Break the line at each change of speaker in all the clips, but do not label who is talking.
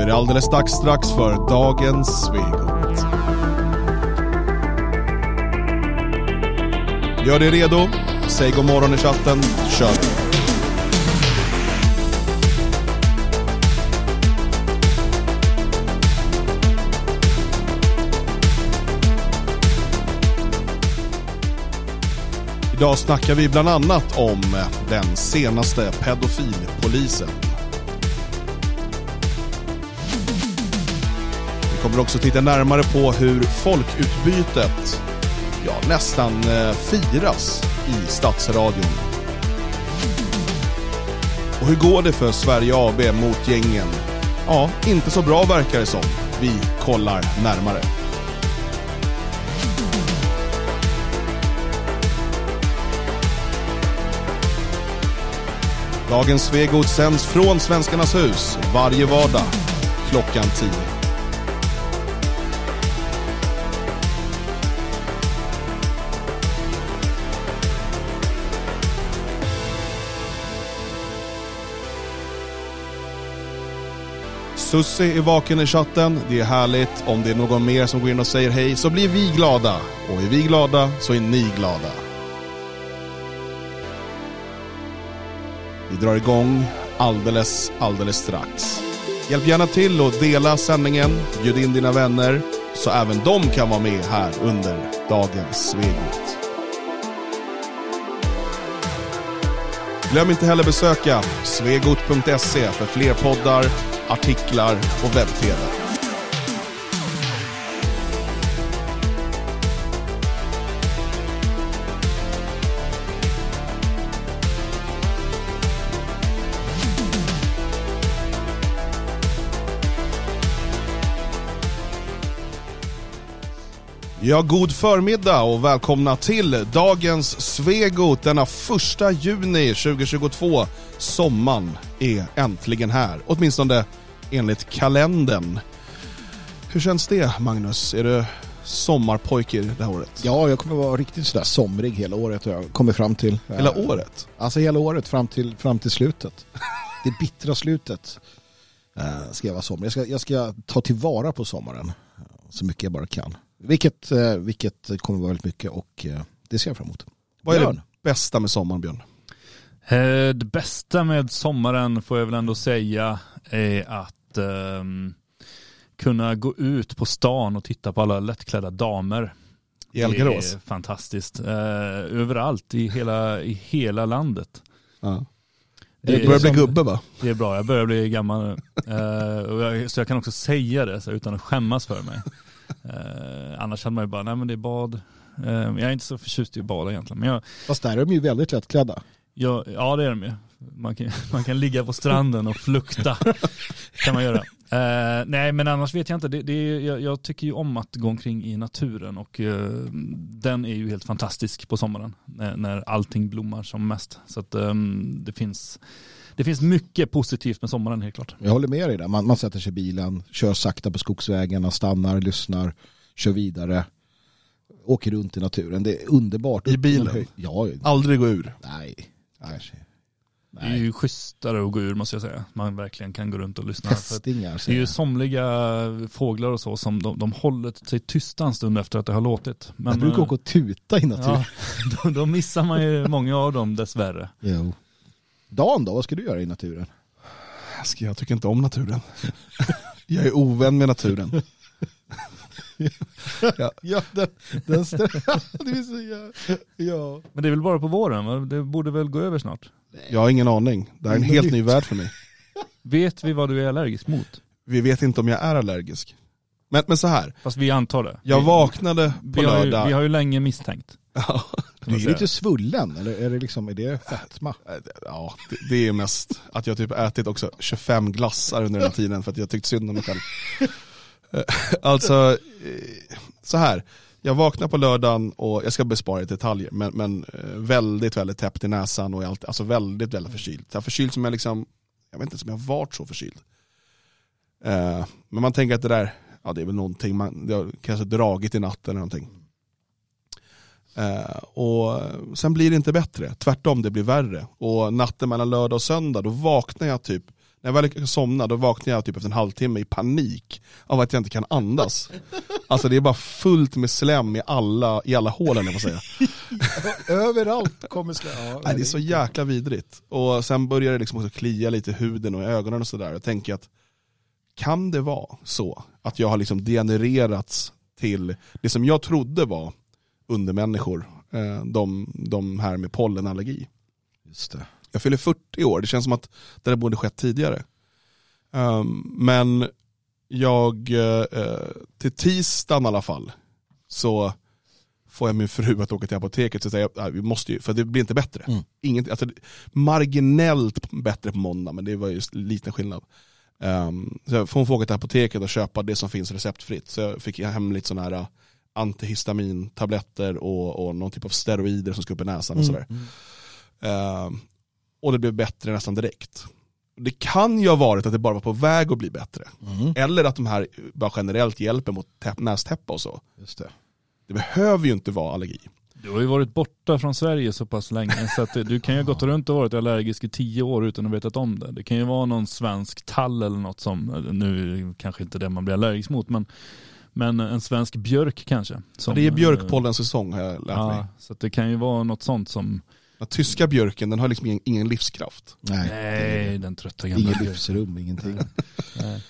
Då är det alldeles dags strax för dagens Svegot. Gör dig redo, säg god morgon i chatten, kör vi. Idag snackar vi bland annat om den senaste pedofilpolisen. Kommer också titta närmare på hur folkutbytet ja, nästan eh, firas i Stadsradion. Och hur går det för Sverige AB mot gängen? Ja, inte så bra verkar det som. Vi kollar närmare. Dagens Svegot sänds från Svenskarnas hus varje vardag klockan 10. Sussi är vaken i chatten, det är härligt. Om det är någon mer som går in och säger hej så blir vi glada. Och är vi glada så är ni glada. Vi drar igång alldeles, alldeles strax. Hjälp gärna till att dela sändningen, bjud in dina vänner så även de kan vara med här under dagens Svegot. Glöm inte heller besöka svegot.se för fler poddar, artiklar och webb-tv. Ja, god förmiddag och välkomna till dagens Svegot denna första juni 2022. Sommaren är äntligen här, åtminstone enligt kalendern. Hur känns det Magnus? Är du sommarpojke det här året?
Ja, jag kommer vara riktigt sådär somrig hela året jag kommer fram till...
Hela året?
Alltså hela året fram till, fram till slutet. Det bittra slutet uh, ska jag vara somrig. Jag ska, jag ska ta tillvara på sommaren uh, så mycket jag bara kan. Vilket, uh, vilket kommer vara väldigt mycket och det ser jag fram emot.
Vad är det bästa med sommaren Björn?
Det bästa med sommaren får jag väl ändå säga är att um, kunna gå ut på stan och titta på alla lättklädda damer.
I Elgarås?
Det är fantastiskt. Uh, överallt i hela, i hela landet.
Ja. Det du börjar bli gubbe va?
Det är bra, jag börjar bli gammal nu. Uh, jag, så jag kan också säga det så, utan att skämmas för mig. Uh, annars hade man ju bara, nej men det är bad. jag är inte så förtjust i att bada egentligen. Men jag,
Fast där är de ju väldigt lättklädda.
Ja, ja det är de ju. Man kan, man kan ligga på stranden och flukta. kan man göra. Uh, nej men annars vet jag inte. Det, det, jag, jag, tycker ju om att gå omkring i naturen och uh, den är ju helt fantastisk på sommaren. När, när allting blommar som mest. Så att um, det finns det finns mycket positivt med sommaren helt klart.
Jag håller med dig där. Man, man sätter sig i bilen, kör sakta på skogsvägarna, stannar, lyssnar, kör vidare åker runt i naturen. Det är underbart.
I bilen?
Ja.
Aldrig gå ur?
Nej. Nej.
Det är ju schysstare att gå ur måste jag säga. Man verkligen kan gå runt och lyssna.
Fästingar,
det är ju somliga fåglar och så som de, de håller sig tysta en stund efter att det har låtit.
Men, jag brukar åka och tuta i naturen.
Ja, då, då, missar man ju många av dem dessvärre.
Jo. Dan då, vad ska du göra i naturen?
Jag tycker inte om naturen. Jag är ovän med naturen.
ja, ja, den, den det är så, ja, ja.
Men det är väl bara på våren? Det borde väl gå över snart?
Jag har ingen aning. Det här är en helt ny värld för mig.
Vet vi vad du är allergisk mot?
Vi vet inte om jag är allergisk. Men, men så här.
Fast vi antar det.
Jag vaknade på
vi
lördag.
Ju, vi har ju länge misstänkt.
Ja. Du är lite svullen, eller är det, liksom, är det fetma?
Ja, det, det är mest att jag typ ätit också 25 glassar under den här tiden för att jag tyckte synd om mig själv. alltså, så här. Jag vaknar på lördagen och jag ska bespara i detaljer, men, men eh, väldigt, väldigt täppt i näsan och allt, alltså väldigt, väldigt förkyld. Jag förkyld som jag liksom, jag vet inte om jag har varit så förkyld. Eh, men man tänker att det där, ja det är väl någonting, man, det har kanske dragit i natten eller någonting. Eh, och sen blir det inte bättre, tvärtom det blir värre. Och natten mellan lördag och söndag, då vaknar jag typ när jag väl lyckas somna då vaknar jag typ efter en halvtimme i panik av att jag inte kan andas. Alltså det är bara fullt med slem i alla, i alla hålen jag får säga.
Överallt kommer slä. Ja,
Nej, det är så jäkla vidrigt. Och sen börjar det liksom också klia lite i huden och i ögonen och sådär. Jag tänker att kan det vara så att jag har liksom degenererats till det som jag trodde var undermänniskor, eh, de, de här med pollenallergi.
Just det.
Jag fyller 40 år, det känns som att det där borde skett tidigare. Um, men jag, uh, till tisdagen i alla fall, så får jag min fru att åka till apoteket och säga att vi måste ju, för det blir inte bättre.
Mm.
Inget, alltså, marginellt bättre på måndag, men det var just liten skillnad. Um, så får hon få åka till apoteket och köpa det som finns receptfritt. Så jag fick hem lite sådana här uh, antihistamintabletter och, och någon typ av steroider som ska upp i näsan och sådär. Um, och det blev bättre nästan direkt. Det kan ju ha varit att det bara var på väg att bli bättre.
Mm.
Eller att de här bara generellt hjälper mot täpp- nästäppa och så.
Just det.
Det behöver ju inte vara allergi.
Du har ju varit borta från Sverige så pass länge så att du kan ju ha gått runt och varit allergisk i tio år utan att vetat om det. Det kan ju vara någon svensk tall eller något som, nu kanske inte det man blir allergisk mot, men, men en svensk björk kanske. Som,
det är björkpollensäsong har jag lärt mig.
Ja, så att det kan ju vara något sånt som,
Den tyska björken den har liksom ingen, ingen livskraft.
Nej,
nej den trötta gamla björken.
livsrum, ingenting.
Nej.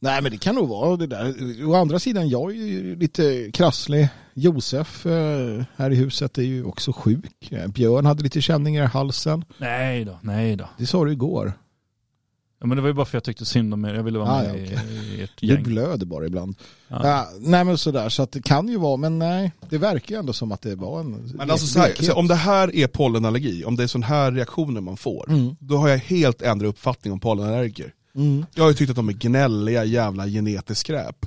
Nej men det kan nog vara det där. Å andra sidan, jag är ju lite krasslig. Josef eh, här i huset är ju också sjuk. Eh, Björn hade lite känningar i halsen.
Nej då, nej då.
Det sa du igår.
Ja, men det var ju bara för att jag tyckte synd om er, jag ville vara
Ah,
med
ja,
i, i ert
Du
gäng.
blöder bara ibland.
Ja.
Ja, nej men sådär, så att det kan ju vara, men nej. Det verkar ju ändå som att det var en
Men alltså så här, så om det här är pollenallergi, om det är sån här reaktioner man får,
Mm.
då har jag helt ändrat uppfattning om pollenallergiker.
Mm.
Jag har ju tyckt att de är gnälliga jävla genetiskt skräp.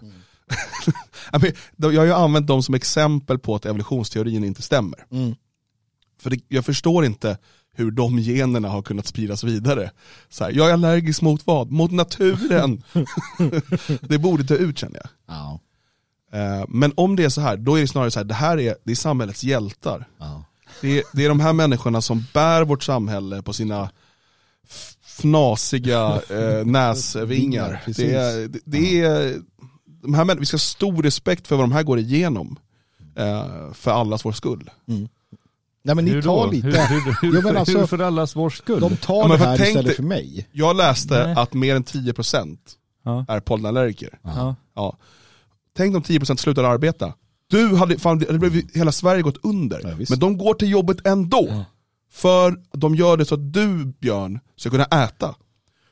Då- jag har ju använt dem som exempel på att evolutionsteorin inte stämmer.
Mm.
För det, jag förstår inte hur de generna har kunnat spridas vidare. Så här, jag är allergisk mot vad? Mot naturen! det borde ta ut känner jag.
Ja.
Eh, Men om det är så här, då är det snarare så här, det här är, det är samhällets hjältar.
Ja.
Det är, det är de här människorna som bär vårt samhälle på sina fnasiga eh, näsvingar. Det är, det, det är, de här vi ska ha stor respekt för vad de här går igenom. Eh, för allas vår skull.
Nej men ni
Hur
tar
då?
lite,
Hur, hur, hur,
Jo, men alltså,
hur för allas vår skull?
de tar
Ja, men
det
för
här istället
dig-
för mig.
Jag läste
Nej.
att mer än 10%
ja.
är pollenallergiker.
Ja.
Ja. Tänk om 10% slutar arbeta. Du hade, fan, det blivit, hela Sverige gått under.
Ja,
men de går till jobbet ändå.
Ja.
För de gör det så att du, Björn, ska kunna äta.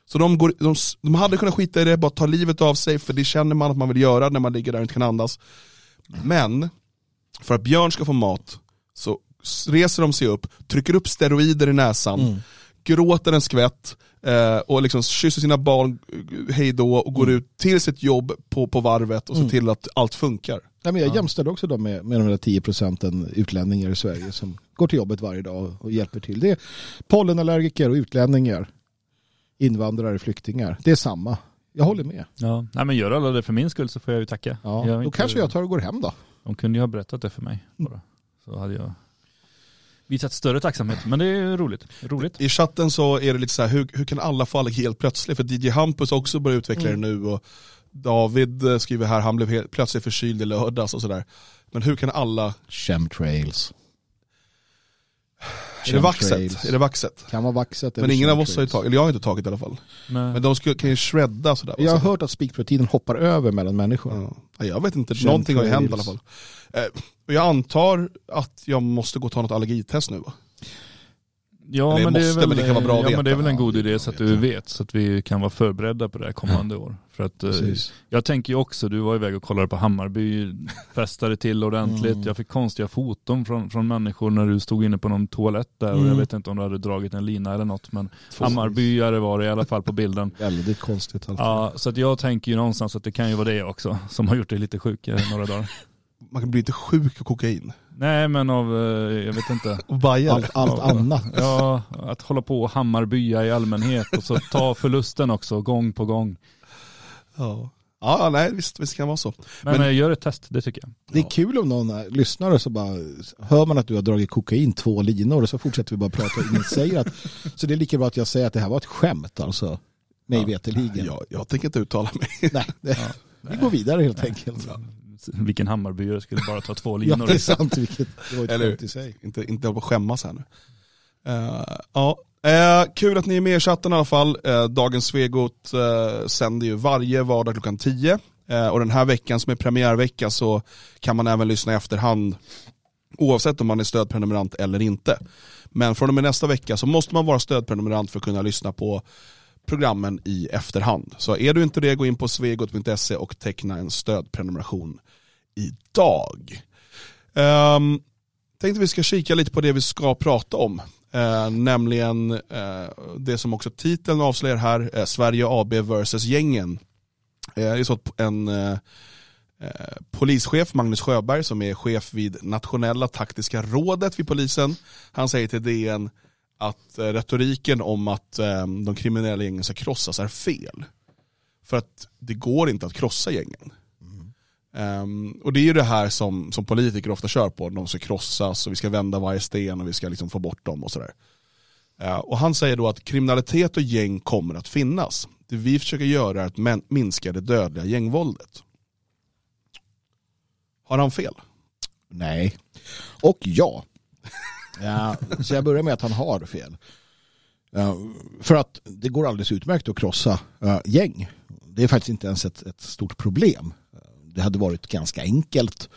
Så de, går, de, de hade kunnat skita i det, bara ta livet av sig, för det känner man att man vill göra när man ligger där och inte kan andas. Men, för att Björn ska få mat, så reser de sig upp, trycker upp steroider i näsan,
Mm.
gråter en skvätt, eh, och liksom kysser sina barn eh, hej då och går ut till sitt jobb på, på varvet och ser
Mm.
till att allt funkar.
Nej, men jag
Ja.
jämställer också dem med, med de där 10 procenten utlänningar i Sverige som går till jobbet varje dag och hjälper till. Det är pollenallergiker och utlänningar, invandrare, flyktingar. Det är samma. Jag håller med.
Ja. Nej, men gör alla det för min skull så får jag ju tacka.
Ja,
Jag
då
inte-
kanske jag tar och går hem då.
De kunde ju ha berättat det för mig bara. Så hade jag visat större tacksamhet. Men det är roligt. roligt.
I chatten så är det lite så här, hur, hur kan alla få allergi helt plötsligt? För DJ Hampus också börjat utveckla
Mm.
det nu och David eh, skriver här, han blev helt, plötsligt förkyld i lördags och sådär. Men hur kan alla,
Chemtrails.
Är det vaxet? Är det vaxet?
Kan vara vaxet
Men ingen av oss har ju tagit, eller jag har inte tagit i alla fall.
Men,
Men de skulle, kan ju shredda sådär.
Jag har hört att spikproteinen hoppar över mellan människor.
Ja, jag vet inte, någonting har ju hänt i alla fall. Eh, och jag antar att jag måste gå och ta något allergitest nu va?
Ja,
Eller
men det, är
måste,
väl,
men det kan vara bra att
ja, men det är
veta.
väl en
Ja,
god idé så att
veta.
du vet. Så att vi kan vara förberedda på det här kommande år. För att, eh,
Precis.
jag tänker ju också, du var iväg och kollade på Hammarby, festade till ordentligt.
Mm.
Jag fick konstiga foton från, från människor när du stod inne på någon toalett där. Och
Mm.
jag vet inte om du hade dragit en lina eller något. Men Hammarbyare var det i alla fall på bilden.
Väldigt konstigt. Alltså.
Ja, så att jag tänker ju någonstans att det kan ju vara det också som har gjort dig lite sjuk några dagar.
Man kan bli inte sjuk av kokain.
Nej men av, eh, jag vet inte.
Bajar.
Allt, allt
Ja.
annat.
Ja, att hålla på och hammarbya i allmänhet och så ta förlusten också gång på gång.
Ja. ja, nej visst, visst kan det vara så.
Men,
Men-
eh, gör ett test, det tycker jag.
Det är kul om någon är- lyssnar och så bara hör man att du har dragit kokain två linor och så fortsätter vi bara prata och ingen säger att så det är lika bra att jag säger att det här var ett skämt alltså. mig
Ja.
veterligen.
Jag, jag tänker inte uttala mig.
Nej, det, vi går vidare helt enkelt.
Vilken Hammarbyare skulle bara ta två
Ja,
linor.
det är sant. Vilket, det var ett
Eller-
skämt i sig.
inte, inte hålla på att skämmas här nu. Eh, ja. Eh, kul att ni är med i chatten i alla fall. Eh, Dagens Svegot uh, sänder ju varje vardag klockan 10. Eh, och den här veckan som är premiärvecka så kan man även lyssna i efterhand oavsett om man är stödprenumerant eller inte. Men från och med nästa vecka så måste man vara stödprenumerant för att kunna lyssna på programmen i efterhand. Så är du inte det, gå in på svegot.se och teckna en stödprenumeration idag. Um, tänkte vi ska kika lite på det vi ska prata om. Eh, nämligen eh, det som också titeln avslöjar här, eh, Sverige AB versus gängen. Eh, det är så att en eh, eh, polischef, Magnus Sjöberg, som är chef vid nationella taktiska rådet vid polisen, han säger till DN att eh, retoriken om att eh, de kriminella gängen ska krossas är fel. För att det går inte att krossa gängen. Um, och det är ju det här som, som politiker ofta kör på, de ska krossas och vi ska vända varje sten och vi ska liksom få bort dem och sådär. Uh, och han säger då att kriminalitet och gäng kommer att finnas. Det vi försöker göra är att minska det dödliga gängvåldet. Har han fel?
Nej. Och ja ja. Så jag börjar med att han har fel. För att det går alldeles utmärkt att krossa gäng. Det är faktiskt inte ens ett, ett stort problem. Det hade varit ganska enkelt.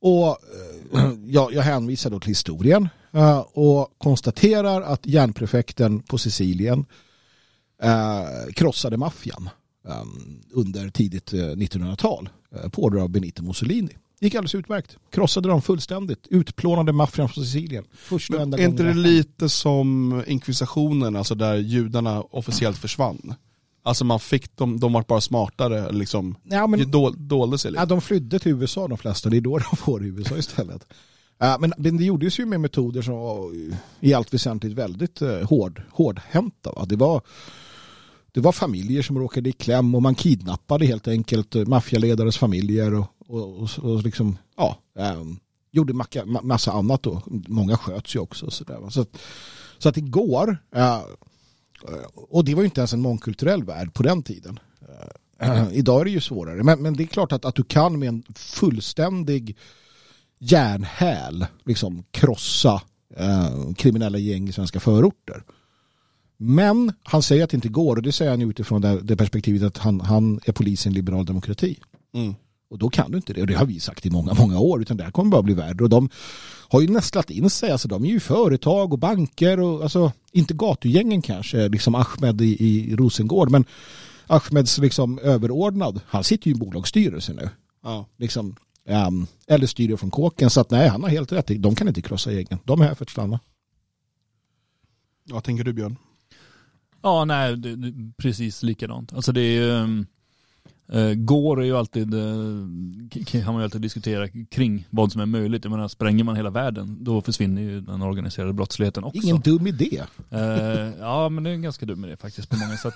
Och eh, jag, jag hänvisar då till historien och konstaterar att järnprefekten på Sicilien eh, krossade maffian eh, under tidigt 1900-tal på order av Benito Mussolini gick alldeles utmärkt. Krossade dem fullständigt. Utplånade maffian från Sicilien. Första
Men är inte det lite som inkvisitionen, alltså där judarna officiellt försvann? Alltså man fick dem, de var bara smartare, liksom,
Ja, men,
dol, dolde sig lite.
ja, de flydde till USA de flesta. Det är då de får USA istället. Ja, men men det gjordes ju med metoder som var i allt väsentligt väldigt eh, hård, hårdhänta. Va? Det, var, det var familjer som råkade i kläm och man kidnappade helt enkelt eh, maffialedares familjer och, och, och, och liksom, ja, ehm, gjorde macka, ma- massa annat då. Många sköts ju också. Så, där, så, att, så att det går. eh, och det var ju inte ens en mångkulturell värld på den tiden. Eh, Idag är det ju svårare. Men, men det är klart att, att du kan med en fullständig järnhäl liksom krossa eh, kriminella gäng i svenska förorter. Men han säger att det inte går och det säger han utifrån det, det perspektivet att han, han är polis i en liberal demokrati.
Mm.
Och då kan du inte det. Och det har vi sagt i många, många år. Utan det här kommer bara bli värre. Och de har ju nästlat in sig. Alltså de är ju företag och banker. Och, alltså, inte gatugängen kanske, liksom Ahmed i, i Rosengård. Men Ahmeds liksom överordnad, han sitter ju i en bolagsstyrelse nu.
Ja.
Liksom, ehm, eller styr från kåken. Så att nej, han har helt rätt. De kan inte krossa gängen. De är här för att stanna.
Vad tänker du Björn?
Ja, nej, det, det, precis likadant. Alltså det är ju, äh, går är ju alltid, äh, kan man ju alltid diskutera kring vad som är möjligt. Jag menar, spränger man hela världen, då försvinner ju den organiserade brottsligheten också.
Ingen dum idé.
Eh, ja, men det är en ganska dum idé faktiskt på många sätt.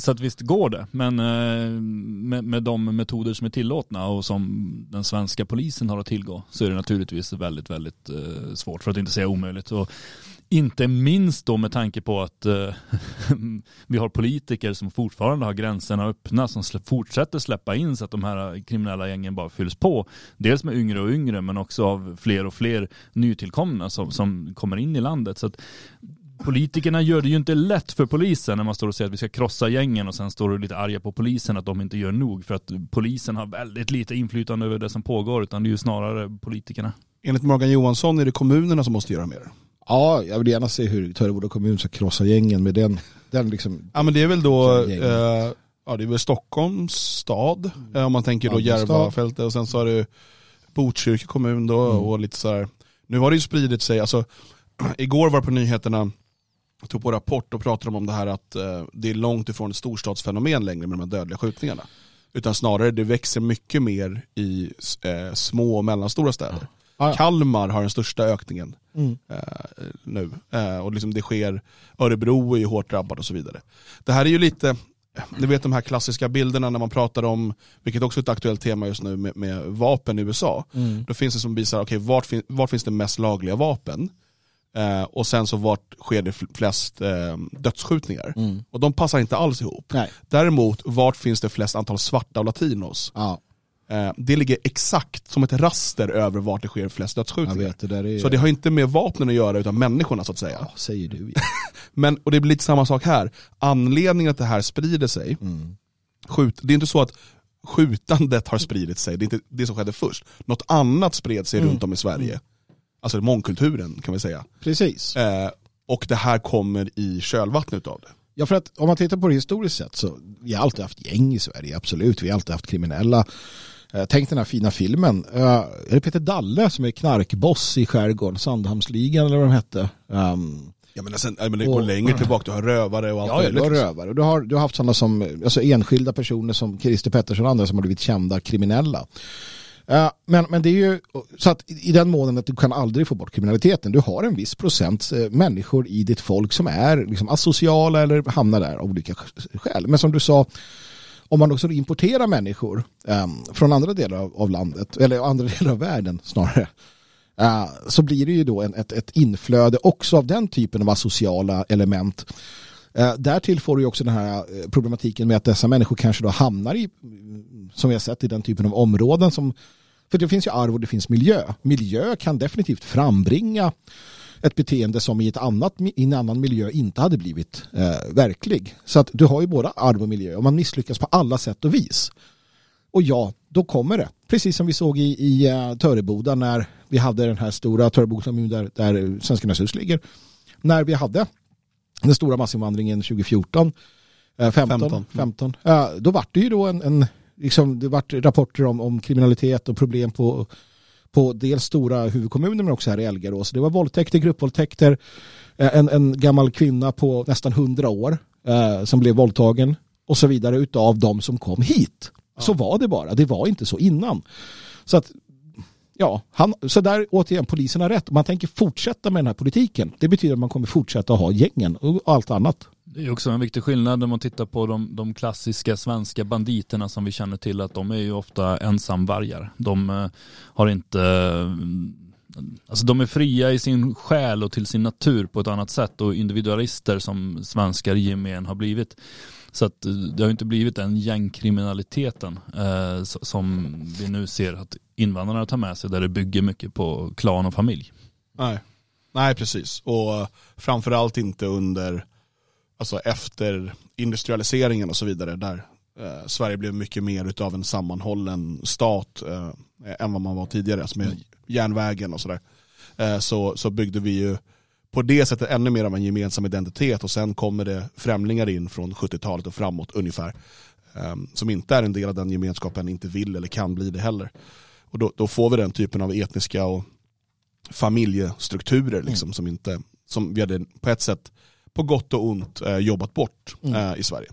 Så- att visst går det, men med, med de metoder som är tillåtna och som den svenska polisen har att tillgå så är det naturligtvis väldigt, väldigt svårt för att inte säga omöjligt. Och inte minst då med tanke på att eh, vi har politiker som fortfarande har gränserna öppna som slä, fortsätter släppa in så att de här kriminella gängen bara fylls på. Dels med yngre och yngre men också av fler och fler nytillkomna som, som kommer in i landet. Så att politikerna gör det ju inte lätt för polisen när man står och säger att vi ska krossa gängen och sen står du lite arga på polisen att de inte gör nog för att polisen har väldigt lite inflytande över det som pågår utan det är ju snarare politikerna.
Enligt Morgan Johansson är det kommunerna som måste göra mer.
Ja, jag vill gärna se hur Töreboda kommun ska krossa gängen med den, den liksom
Ja men det är väl då, eh, ja det är väl Stockholms stad, eh, om man tänker då. Järvafältet och sen så har du Botkyrka kommun då
Mm.
och lite så här. Nu har det ju spridit sig, alltså igår var det på nyheterna, jag tog på Rapport och pratade de om det här att eh, det är långt ifrån ett storstadsfenomen längre med de här dödliga skjutningarna. Utan snarare det växer mycket mer i eh, små och mellanstora städer.
Ja, ja.
Kalmar har den största ökningen
Mm.
eh, nu. Eh, och liksom det sker, Örebro är ju hårt drabbad och så vidare. Det här är ju lite, ni vet de här klassiska bilderna när man pratar om, vilket också är ett aktuellt tema just nu med, med vapen i USA.
Mm.
Då finns det som visar, okej vart, fin, vart finns det mest lagliga vapen? Eh, och sen så vart sker det fl- flest eh, dödsskjutningar.
Mm.
Och de passar inte alls ihop.
Nej.
Däremot, vart finns det flest antal svarta och latinos?
Ja,
det ligger exakt som ett raster över vart det sker flest dödsskjutningar.
vet. Det där är...
Så det har inte med vapnen att göra utan människorna så att säga.
Ja, säger du.
Men, och det blir lite samma sak här. Anledningen att det här sprider sig,
Mm.
skjut, det är inte så att skjutandet har spridit sig, det är inte det som skedde först. Något annat spred sig
Mm.
runt om i Sverige. Alltså mångkulturen kan vi säga.
Precis.
Eh, och det här kommer i kölvattnet av det.
Ja, för att om man tittar på det historiskt sett så vi har alltid haft gäng i Sverige, absolut. Vi har alltid haft kriminella. Eh, Tänk den här fina filmen. Eh, Är det Peter Dalle som är knarkboss i skärgården? Sandhamnsligan eller vad de hette? Um,
Jag menar, sen, jag menar, det går
Och-
längre tillbaka, du har rövare och allt
Ja, du
möjligt.
har rövare. Och du har, du har haft sådana som, alltså enskilda personer som Christer Pettersson och andra som har blivit kända kriminella. Eh, Men, men det är ju så att i den månen att du kan aldrig få bort kriminaliteten. Du har en viss procent människor i ditt folk som är liksom asociala eller hamnar där av olika skäl. Men som du sa, om man också importerar människor eh, från andra delar av, av landet, eller andra delar av världen snarare, eh, så blir det ju då en, ett, ett inflöde också av den typen av asociala element. Eh, därtill får du ju också den här eh, problematiken med att dessa människor kanske då hamnar i, som vi har sett i den typen av områden som, för det finns ju arv och det finns miljö. Miljö kan definitivt frambringa ett beteende som i, ett annat, i en annan miljö inte hade blivit eh, verklig. Så att du har ju både arv och miljö och man misslyckas på alla sätt och vis. Och ja, då kommer det. Precis som vi såg i, i uh, Töreboda när vi hade den här stora Töreboda kommun där, där Svenskarnas hus ligger. När vi hade den stora massinvandringen 2014, eh, 15, 15.
15.
eh, då var det ju då en, en liksom, det vart rapporter om, om kriminalitet och problem på, på dels stora huvudkommuner men också här i Elgarås. Det var våldtäkter, gruppvåldtäkter, eh, en, en gammal kvinna på nästan 100 år eh, som blev våldtagen och så vidare utav de som kom hit. Så var det bara, det var inte så innan. Så att Ja, han, så där återigen, polisen har rätt. Man tänker fortsätta med den här politiken. Det betyder att man kommer fortsätta ha gängen och allt annat.
Det är också en viktig skillnad när man tittar på de, de klassiska svenska banditerna som vi känner till att de är ju ofta ensamvargar. De eh, har inte eh, Alltså de är fria i sin själ och till sin natur på ett annat sätt och individualister som svenskar i gemen har blivit. Så att eh, det har inte blivit den gängkriminaliteten eh, som vi nu ser att invandrarna tar med sig där det bygger mycket på klan och familj.
Nej. Nej, precis. Och framförallt inte under, alltså efter industrialiseringen och så vidare, där eh, Sverige blev mycket mer av en sammanhållen stat eh, än vad man var tidigare, alltså med järnvägen och sådär. Eh, så, så byggde vi ju på det sättet ännu mer av en gemensam identitet och sen kommer det främlingar in från 70-talet och framåt ungefär. Eh, som inte är en del av den gemenskapen, inte vill eller kan bli det heller. Och då, då får vi den typen av etniska och familjestrukturer liksom, som, inte, som vi hade på ett sätt på gott och ont eh, jobbat bort eh, i Sverige.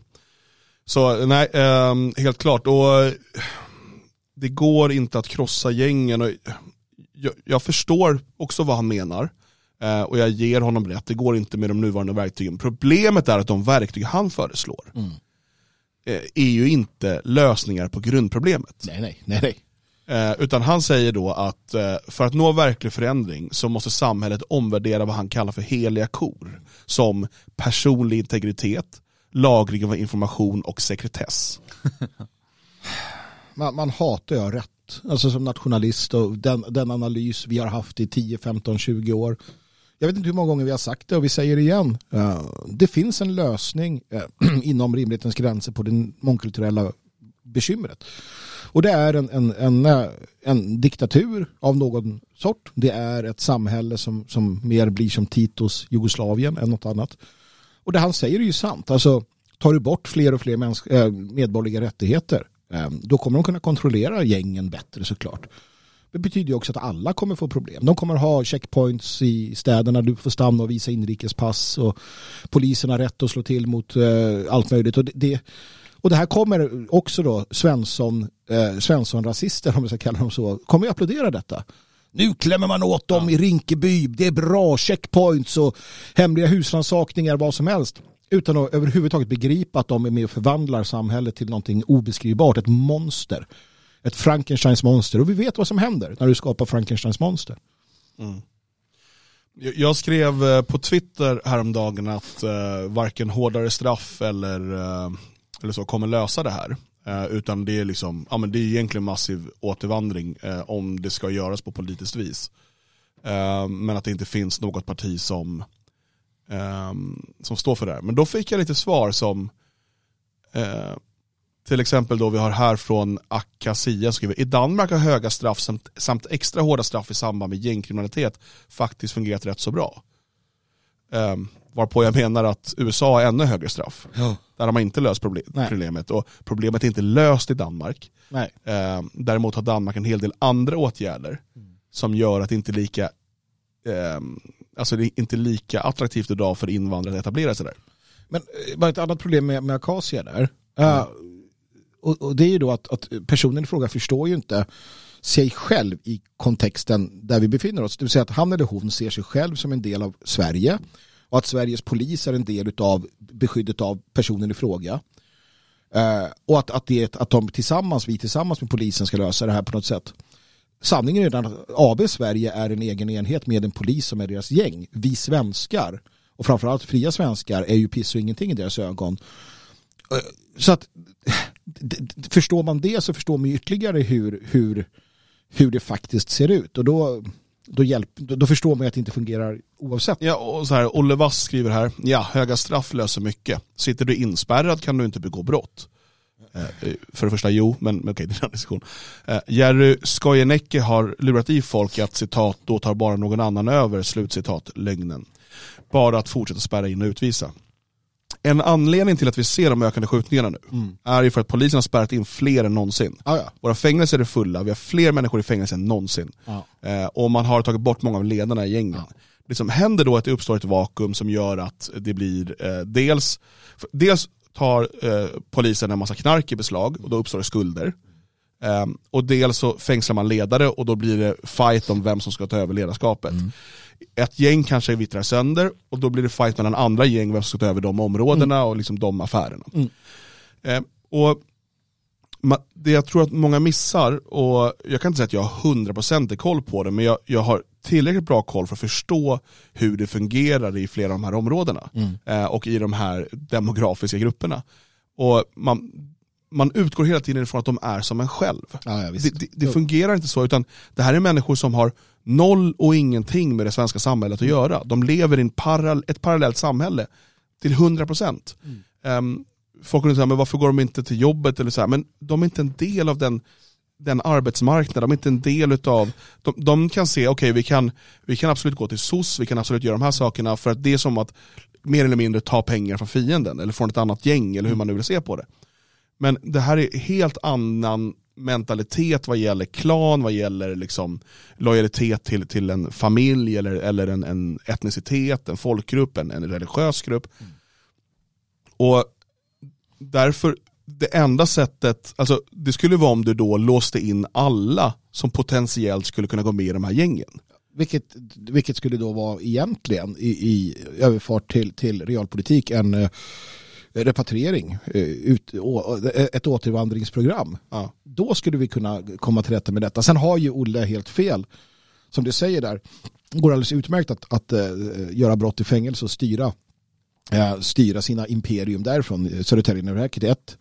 Så nej, eh, helt klart. Och det går inte att krossa gängen. Och jag, jag förstår också vad han menar. Eh, och jag ger honom rätt, det går inte med de nuvarande verktygen. Problemet är att de verktyg han föreslår
Mm.
eh, är ju inte lösningar på grundproblemet.
Nej, nej, nej, nej.
Eh, utan han säger då att eh, för att nå verklig förändring så måste samhället omvärdera vad han kallar för heliga kor. Som personlig integritet, lagring av information och sekretess.
Man, man hatar ju rätt. Alltså som nationalist och den, den analys vi har haft i 10, 15, 20 år. Jag vet inte hur många gånger vi har sagt det och vi säger det igen. Eh, det finns en lösning eh, inom rimlighetens gränser på den mångkulturella bekymret. Och det är en, en, en, en diktatur av någon sort. Det är ett samhälle som, som mer blir som Titos Jugoslavien än något annat. Och det han säger är ju sant. Alltså, tar du bort fler och fler mäns- äh, eh, medborgerliga rättigheter äh, då kommer de kunna kontrollera gängen bättre såklart. Det betyder ju också att alla kommer få problem. De kommer ha checkpoints i städerna, du får stanna och visa inrikespass och polisen har rätt att slå till mot äh, allt möjligt. Och det, det, och det här kommer också då Svensson, eh, Svensson-rasister, om vi ska kalla dem så, kommer ju applådera detta. Nu klämmer man åt dem i Rinkeby, det är bra, checkpoints och hemliga husrannsakningar, vad som helst. Utan att överhuvudtaget begripa att de är med och förvandlar samhället till någonting obeskrivbart, ett monster. Ett Frankensteins monster. Och vi vet vad som händer när du skapar Frankensteins monster.
Jag- Jag skrev eh, på Twitter häromdagen att eh, varken hårdare straff eller, eh, eller så kommer lösa det här. Eh, utan det är, liksom, ja, men det är egentligen massiv återvandring eh, om det ska göras på politiskt vis. Eh, men att det inte finns något parti som, eh, som står för det här. Men då fick jag lite svar som eh, till exempel då vi har här från Akasia skriver i Danmark har höga straff samt, samt extra hårda straff i samband med gängkriminalitet faktiskt fungerat rätt så bra. Um, varpå jag menar att USA har ännu högre straff. Där har man inte löst problem,
Nej.
problemet och problemet är inte löst i Danmark.
Nej.
Um, däremot har Danmark en hel del andra åtgärder som gör att det inte lika um, Alltså det är inte lika attraktivt idag för invandrare att etablera sig där.
Men eh, bara ett annat problem med, med Acacia där. Eh, och, och det är ju då att, att personen i fråga förstår ju inte sig själv i kontexten där vi befinner oss. Det vill säga att han eller hon ser sig själv som en del av Sverige och att Sveriges polis är en del av beskyddet av personen i fråga. Eh, och att, att, det, att de tillsammans, vi tillsammans med polisen ska lösa det här på något sätt. Sanningen är den att AB Sverige är en egen enhet med en polis som är deras gäng. Vi svenskar och framförallt fria svenskar är ju piss och ingenting i deras ögon. Eh, så att förstår man det så förstår man ytterligare hur, hur, hur det faktiskt ser ut och då, då, hjälp, då, då förstår man ju att det inte fungerar oavsett.
Ja, och så här, Olle Wass skriver här, ja, höga straff löser mycket. Sitter du inspärrad kan du inte begå brott. Eh, för det första, jo, men, men okej, det är en annan diskussion. Eh, Jerry Skojenecke har lurat i folk att citat, då tar bara någon annan över, slutcitat, lögnen. Bara att fortsätta spärra in och utvisa. En anledning till att vi ser de ökande skjutningarna nu är ju för att polisen har spärrat in fler än någonsin.
Ja, ja.
Våra fängelser är fulla, vi har fler människor i fängelse än någonsin.
Ja.
Eh, och man har tagit bort många av ledarna i gängen. Det som händer då är att det uppstår ett vakuum som gör att det blir eh, dels, dels tar eh, polisen en massa knark i beslag och då uppstår det skulder. Eh, och dels så fängslar man ledare och då blir det fight om vem som ska ta över ledarskapet. Ett gäng kanske vittrar sönder och då blir det fight mellan andra gäng vem som ska ta över de områdena och liksom de affärerna. Eh, och det jag tror att många missar, och jag kan inte säga att jag har 100% koll på det, men jag, jag har tillräckligt bra koll för att förstå hur det fungerar i flera av de här områdena eh, och i de här demografiska grupperna. Och man, man utgår hela tiden från att de är som en själv.
Ja, ja.
Det, det, det fungerar inte så, utan det här är människor som har noll och ingenting med det svenska samhället att göra. De lever i en ett parallellt samhälle till 100%. Um, ehm, folk kunde säga, men varför går de inte till jobbet? Eller så här, men de är inte en del av den, den arbetsmarknaden, de är inte en del utav, de, de kan se, okej vi, kan, vi kan absolut gå till SOS, vi kan absolut göra de här sakerna för att det är som att mer eller mindre ta pengar från fienden eller från ett annat gäng eller hur man nu vill se på det. Men det här är helt annan mentalitet vad gäller klan, vad gäller liksom lojalitet till, till en familj eller, eller en, en etnicitet, en folkgrupp, en, en religiös grupp. Och därför, det enda sättet, alltså det skulle vara om du då låste in alla som potentiellt skulle kunna gå med i de här gängen.
Vilket, vilket skulle då vara egentligen i, i överfart till, till realpolitik en eh, repatriering, eh, ut, å, ett återvandringsprogram.
Ja.
Då skulle vi kunna komma till rätta med detta. Sen har ju Olle helt fel. Som du säger där, det går alldeles utmärkt att, att eh, göra brott i fängelse och styra, eh, styra sina imperium därifrån. Södertäljenätverket är ett.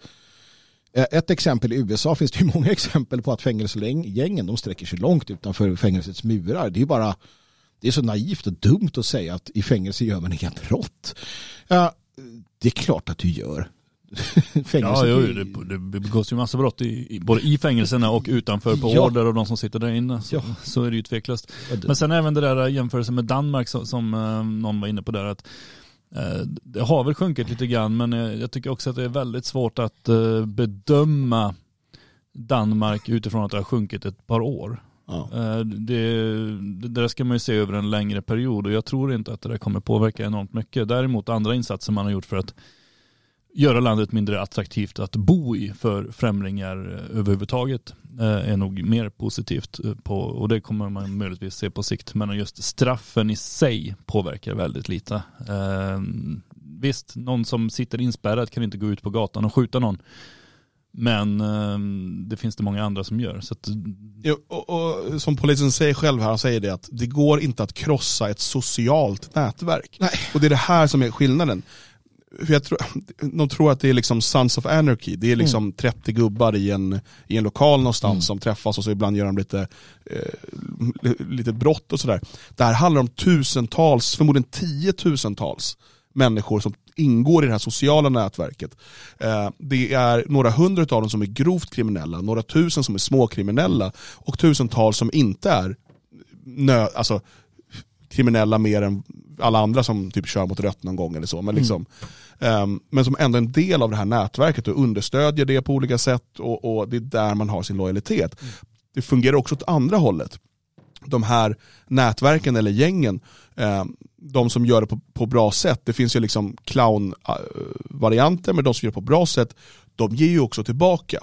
Eh, Ett exempel i USA finns det ju många exempel på att fängelsegängen de sträcker sig långt utanför fängelsets murar. Det är ju bara det är så naivt och dumt att säga att i fängelse gör man inga brott. Det är klart att du gör. fängelse,
Ja, jo, det, det begås ju massa brott i, i, både i fängelserna och utanför på
Ja.
order av de som sitter där inne. Så,
Ja.
så är det ju tveklöst. Men sen även det där jämförelsen med Danmark som, som eh, någon var inne på där. att eh, Det har väl sjunkit lite grann men jag tycker också att det är väldigt svårt att bedöma Danmark utifrån att det har sjunkit ett par år.
Ja.
Eh, det, det där ska man ju se över en längre period och jag tror inte att det där kommer påverka enormt mycket. Däremot andra insatser man har gjort för att göra landet mindre attraktivt att bo i för främlingar eh, överhuvudtaget eh, är nog mer positivt på och det kommer man möjligtvis se på sikt. Men just straffen i sig påverkar väldigt lite. Visst, någon som sitter inspärrad kan inte gå ut på gatan och skjuta någon. Men eh, det finns det många andra som gör. Så att,
Jo, och, och, som polisen säger själv här, säger det att det går inte att krossa ett socialt nätverk.
Nej.
Och det är det här som är skillnaden. För jag tror, de tror att det är liksom Sons of Anarchy, det är liksom 30 gubbar i en, i en lokal någonstans
Mm.
som träffas och så ibland gör de lite, eh, lite brott och sådär. Det här handlar om tusentals, förmodligen tiotusentals människor som ingår i det här sociala nätverket. Eh, det är några hundra av dem som är grovt kriminella, några tusen som är småkriminella och tusentals som inte är nö, alltså, kriminella mer än alla andra som typ kör mot rött någon gång eller så. Men, liksom, ehm, men som ändå är en del av det här nätverket och understödjer det på olika sätt och, och det är där man har sin lojalitet. Det fungerar också åt andra hållet. De här nätverken eller gängen, ehm, de som gör det på, på bra sätt, det finns ju liksom clown-varianter, men de som gör det på bra sätt, de ger ju också tillbaka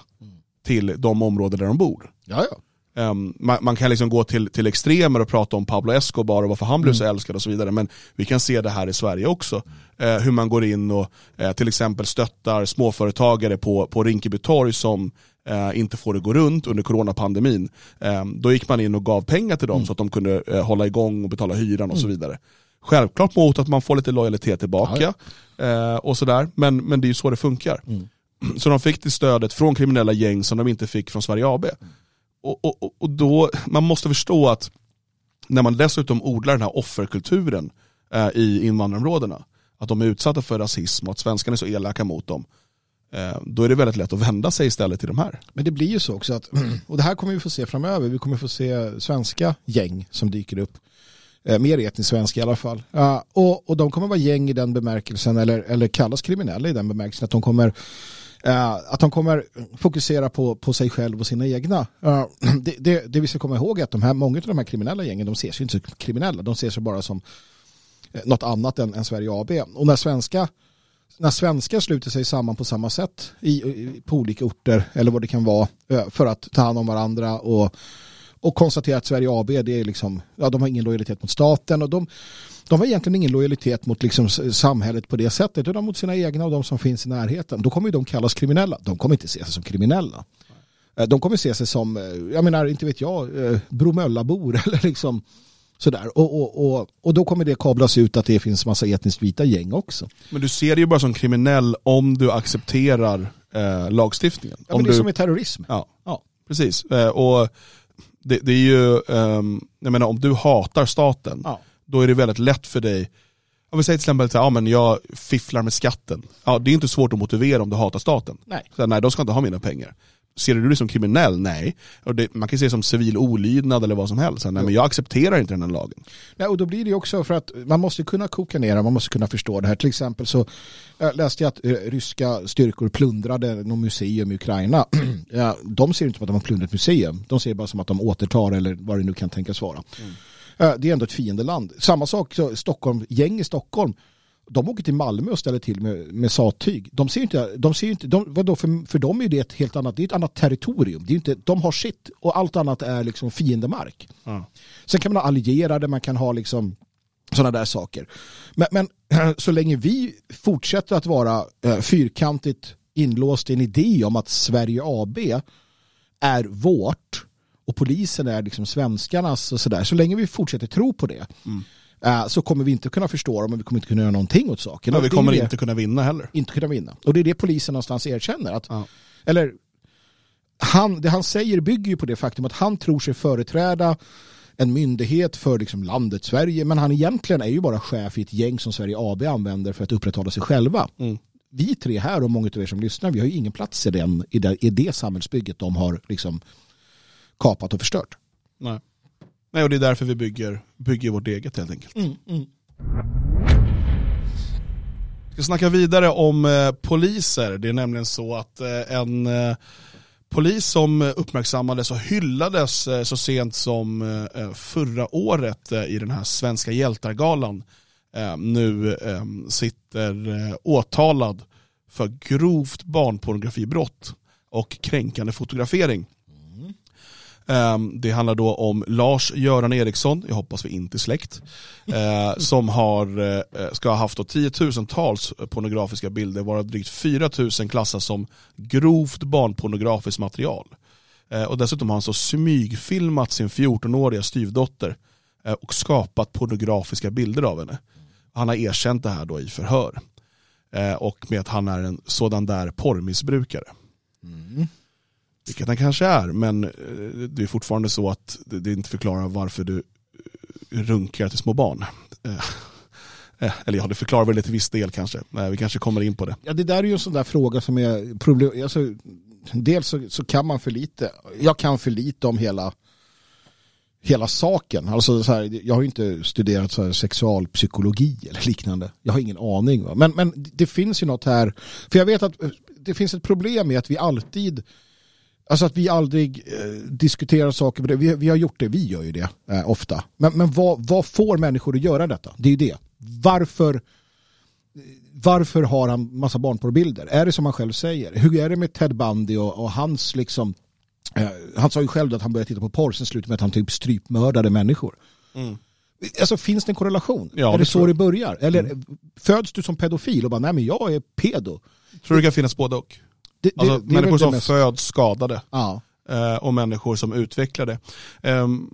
till de områden där de bor.
Ja, ja.
Um, man, man kan liksom gå till, till extremer och prata om Pablo Escobar och varför han blev så älskad och så vidare. Men vi kan se det här i Sverige också. Eh, hur man går in och eh, till exempel stöttar småföretagare på, på Rinkeby torg som eh, inte får det gå runt under coronapandemin. Eh, då gick man in och gav pengar till dem så att de kunde eh, hålla igång och betala hyran och så vidare. Självklart mot att man får lite lojalitet tillbaka eh, och sådär. Men, men det är ju så det funkar. Så de fick det stödet från kriminella gäng som de inte fick från Sverige AB. Och, och, och- och då, man måste förstå att när man dessutom odlar den här offerkulturen eh, i invandrarområdena, att de är utsatta för rasism och att svenskarna är så elaka mot dem, eh, Eh, då är det väldigt lätt att vända sig istället till de här.
Men det blir ju så också att, och det här kommer vi få se framöver, vi kommer få se svenska gäng som dyker upp. Eh, mer etniskt svenska i alla fall. Eh, och, och de kommer vara gäng i den bemärkelsen, eller, eller kallas kriminella i den bemärkelsen, att de kommer att de kommer fokusera på, på sig själv och sina egna. Det, det, det vi ska komma ihåg är att de här, många av de här kriminella gängen, de ser sig inte som kriminella, de ser sig bara som något annat än, än Sverige AB. Och när svenska när svenskar sluter sig samman på samma sätt i, i, på olika orter eller vad det kan vara för att ta hand om varandra och, och konstatera att Sverige AB det är liksom, ja, de har ingen lojalitet mot staten och de, de har egentligen ingen lojalitet mot liksom samhället på det sättet utan mot sina egna och de som finns i närheten. Då kommer ju de kallas kriminella. De kommer inte se sig som kriminella. De kommer se sig som, jag menar inte vet jag, Bromöllabor eller liksom sådär. Och, och, och, och då kommer det kablas ut att det finns massa etniskt vita gäng också.
Men du ser det ju bara som kriminell om du accepterar eh, lagstiftningen.
Ja,
om
men det är
du,
som i terrorism.
ja,
Ja.
precis. Eh, och det, det är ju, ehm, jag menar om du hatar staten,
Ja.
då är det väldigt lätt för dig om vi säger till exempel att ja, men jag fifflar med skatten. Ja, det är inte svårt att motivera om du hatar staten.
Nej.
Så, nej, de ska inte ha mina pengar. Ser du dig som kriminell? Nej. Och det, man kan se det som civil olydnad eller vad som helst. Nej, men jag accepterar inte den här lagen.
Ja, och då blir det också för att man måste kunna koka ner man måste kunna förstå det här. Till exempel så läste jag att eh, ryska styrkor plundrade något museum i Ukraina. ja, de ser inte som att de har plundrat museum, de ser bara som att de återtar eller vad det nu kan tänkas vara. Eh, det är ändå ett fiendeland. Samma sak, så Stockholm, gäng i Stockholm, de åker till Malmö och ställer till med, med sattyg. De ser inte, de ser inte, de, vadå, för, för dem är det ett helt annat, det är ett annat territorium. Det är inte, de har sitt och allt annat är liksom fiendemark.
Ja.
Sen kan man ha allierade, man kan ha liksom sådana där saker. Men, men så länge vi fortsätter att vara eh, fyrkantigt inlåst i en idé om att Sverige AB är vårt och polisen är liksom svenskarnas och sådär. Så länge vi fortsätter tro på det eh, så kommer vi inte kunna förstå dem och vi kommer inte kunna göra någonting åt saken.
Men
Och
vi kommer
det-
inte kunna vinna heller.
inte kunna vinna. Och det är det polisen någonstans erkänner. Att,
Ja.
Eller han, det han säger bygger ju på det faktum att han tror sig företräda en myndighet för liksom landet Sverige men han egentligen är ju bara chef i ett gäng som Sverige AB använder för att upprätthålla sig själva.
Mm.
Vi tre här och många av er som lyssnar vi har ju ingen plats i, den, i, det, i det samhällsbygget de har liksom kapat och förstört.
Nej. Nej, och det är därför vi bygger, bygger vårt eget helt enkelt. Vi ska snacka vidare om eh, poliser. Det är nämligen så att eh, en eh, polis som uppmärksammades och hyllades eh, så sent som eh, förra året eh, i den här Svenska hjältargalan eh, nu eh, sitter eh, åtalad för grovt barnpornografibrott och kränkande fotografering. Ehm, Det handlar då om Lars-Göran Eriksson, jag hoppas vi inte är släkt, eh, som har, eh, ska ha haft då tiotusentals pornografiska bilder, varav drygt 4000 klassas som grovt barnpornografiskt material. Eh, Och dessutom har han så smygfilmat sin 14-åriga styvdotter eh, och skapat pornografiska bilder av henne. Han har erkänt det här då i förhör. Eh, Och med att han är en sådan där porrmissbrukare.
Mm.
Vilket han kanske är, men eh, det är fortfarande så att det inte förklarar varför du eh, runkar till små barn. Eh, eller ja, det förklarar väl det till viss del kanske. Vi kanske kommer in på det.
Ja, det där är ju en sån där fråga som är problem. Alltså, dels så, så kan man för lite. Jag kan för lite om hela, hela saken. Alltså, så här, jag har ju inte studerat så här, sexualpsykologi eller liknande. Jag har ingen aning. Va? Men, men det finns ju något här. För jag vet att det finns ett problem med att vi alltid Alltså att vi aldrig eh, diskuterar saker. Vi, vi har gjort det, vi gör ju det eh, ofta. Men, men vad, vad får människor att göra detta? Det är ju det. Varför, varför har han massa barnporrbilder? Är det som han själv säger? Hur är det med Ted Bundy och, och hans liksom eh, han sa ju själv att han började titta på porr, sen slutade med att han typ strypmördade människor. Alltså finns det en korrelation?
Ja,
är
det
så det börjar? Eller föds du som pedofil och bara, nej men jag är pedo?
Tror du det kan finnas både och?
Det,
Alltså,
det,
människor som
mest-
föds skadade
Ja.
eh, och människor som utvecklar det. Ehm,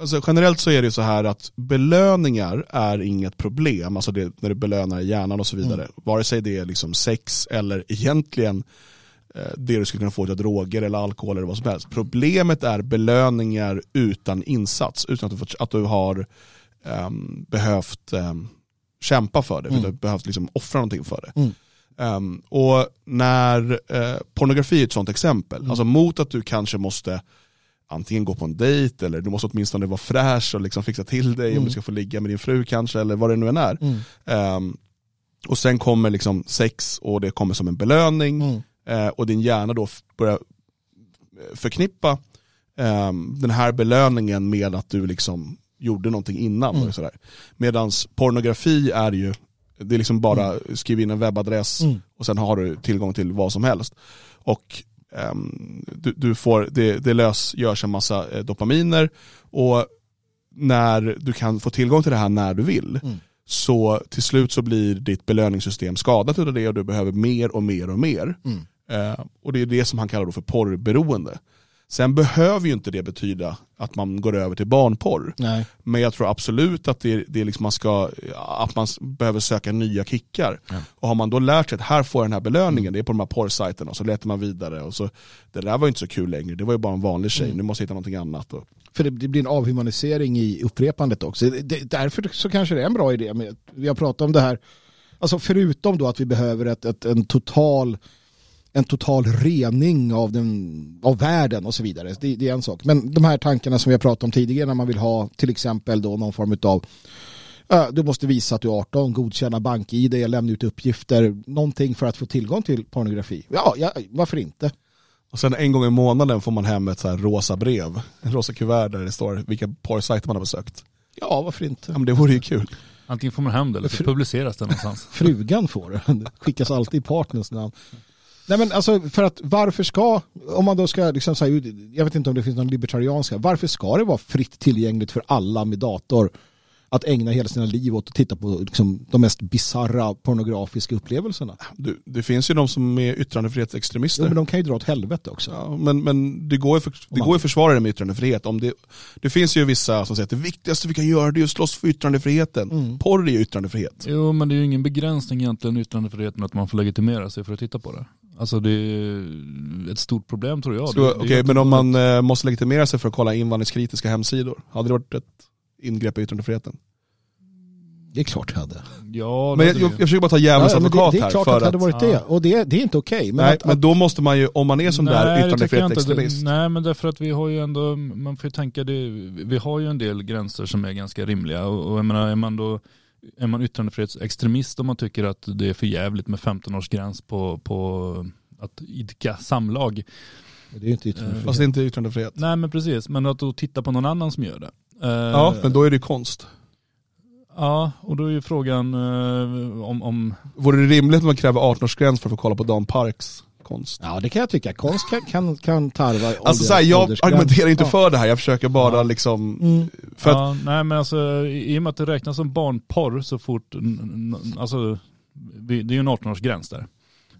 Alltså generellt så är det så här att belöningar är inget problem, alltså det, när du belönar hjärnan och så vidare. Vare sig det är liksom sex eller egentligen eh, det du skulle kunna få till droger eller alkohol eller vad som helst. Problemet är belöningar utan insats, utan att du, fått, att du har ehm, behövt ehm, kämpa för det, för
Mm.
du har behövt liksom offra någonting för det.
Mm.
Ehm, och när eh, pornografi är ett sånt exempel,
Mm.
alltså mot att du kanske måste antingen gå på en dejt eller du måste åtminstone vara fräsch och liksom fixa till dig om
Mm.
du ska få ligga med din fru kanske eller vad det nu än är.
Mm.
Ehm, och sen kommer liksom sex och det kommer som en belöning eh, och din hjärna då börjar eh, förknippa ehm, den här belöningen med att du liksom gjorde någonting innan.
Mm.
Medans pornografi är ju, det är liksom bara skriva in en webbadress
Mm.
och sen har du tillgång till vad som helst. Och ehm, du, du får, det, det lösgörs en massa eh, dopaminer och när du kan få tillgång till det här när du vill
Mm.
så till slut så blir ditt belöningssystem skadat av det och du behöver mer och mer och mer.
Mm.
Eh, och det är det som han kallar då för porrberoende. Sen behöver ju inte det betyda att man går över till barnporr.
Nej.
Men jag tror absolut att, det, det liksom man ska, att man behöver söka nya kickar.
Ja.
Och har man då lärt sig att här får jag den här belöningen, det är på de här porrsajterna, och så letar man vidare. Och så, det där var ju inte så kul längre, det var ju bara en vanlig tjej,
Mm.
nu måste jag hitta någonting annat. Och,
För det, det blir en avhumanisering i upprepandet också. Det, därför så kanske det är en bra idé. Med, vi har pratat om det här, alltså förutom då att vi behöver ett, ett, en total en total rening av, den, av världen och så vidare. Det, det är en sak. Men de här tankarna som vi har pratat om tidigare när man vill ha till exempel då någon form av du måste visa att du är 18, godkänna bank-id, lämna ut uppgifter, någonting för att få tillgång till pornografi. Ja, ja varför inte?
och sen en gång i månaden får man hem ett så här rosa brev, en rosa kuvert där det står vilka porrsajter man har besökt.
Ja, varför inte?
Ja, men det vore ju kul.
Antingen får man hem det eller så publiceras det någonstans.
Frugan får det. Det skickas alltid i partners namn. Nej men alltså för att varför ska, om man då ska liksom säga, jag vet inte om det finns någon libertarianska, varför ska det vara fritt tillgängligt för alla med dator att ägna hela sina liv åt att titta på liksom, de mest bizarra pornografiska upplevelserna?
Du, det finns ju de som är
Jo,
yttrandefrihetsextremister.
men de kan ju dra åt helvete också.
Ja, men, men det går ju för, det går ju att försvara det med yttrandefrihet. Om det, det finns ju vissa som säger att det viktigaste vi kan göra det är att slåss för yttrandefriheten.
Mm.
Porr är ju yttrandefrihet.
Jo men det är ju ingen begränsning egentligen i yttrandefriheten att man får legitimera sig för att titta på det. Alltså det är ett stort problem tror jag.
Okej,
inte
men om man eh, måste legitimera sig för att kolla invandringskritiska hemsidor, hade det varit ett ingrepp i yttrandefriheten?
Det är klart det hade.
Ja,
Men jag, jag, jag försöker bara ta djävulens
Ja, men
advokat
det, det är
här.
klart
för
att det hade varit det. Och det, det är inte okej. men
nej,
att,
men då måste man ju, om man är sån där
Nej, inte.
yttrandefrihetsextremist.
Nej men därför att vi har ju ändå, man får ju tänka det, vi har ju en del gränser som är ganska rimliga och, och jag menar är man då är man yttrandefrihetsextremist om man tycker att det är för jävligt med 15-årsgräns på, på att idka samlag.
det är inte yttrandefrihet.
Fast det är inte yttrandefrihet.
Nej men precis, men att då titta på någon annan som gör det. Eh,
Ja, men då är det ju konst.
Ja, och då är ju frågan eh, om, om
Vore det rimligt att man kräver 18-årsgräns för att få kolla på Dan Parks konst.
Ja, det kan jag tycka. Konst kan, kan, kan tarva
Alltså så här, jag argumenterar inte
Ja.
för det här, jag försöker bara
Ja.
liksom,
Mm.
för att,
ja, nej men alltså i och med att det räknas som barnporr så fort, alltså det är ju en 18-årsgräns där.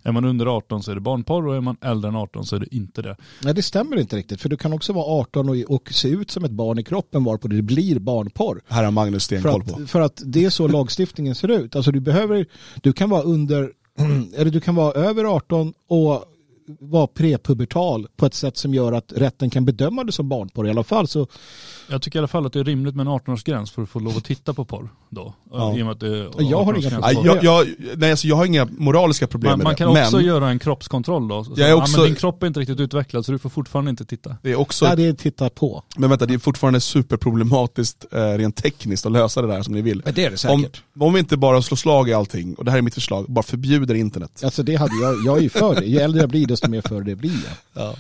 Är man under 18 så är det barnporr och är man äldre än 18 så är det inte det.
Nej, det stämmer inte riktigt. För du kan också vara 18 och, och se ut som ett barn i kroppen varpå det blir barnporr.
här har Magnus
För
stenkoll på.
att, för att det är så lagstiftningen ser ut. Alltså du behöver, du kan vara under, eller du kan vara över 18 och vara prepubertal på ett sätt som gör att rätten kan bedöma det som barnporr i alla fall. Så
Jag tycker i alla fall att det är rimligt med en 18-årsgräns för att få lov att titta på porr då.
Ja.
I och med att det
Jag har
18-årsgräns
inga
Nej,
problem.
jag, jag, nej, alltså jag har inga moraliska problem
Man,
med
man
det,
kan
men
också göra en kroppskontroll då. Så,
Jag är
ja,
också-
men din kropp är inte riktigt utvecklad så du får fortfarande inte titta.
det är också,
ja, det är titta på.
men vänta det är fortfarande superproblematiskt eh, rent tekniskt att lösa det där som ni vill.
Men det är det
Om, om vi inte bara slår slag i allting, och det här är mitt förslag, bara förbjuder internet.
Alltså det hade jag, jag är ju för det. Ju äldre jag blir desto mer för det blir jag.
Ja.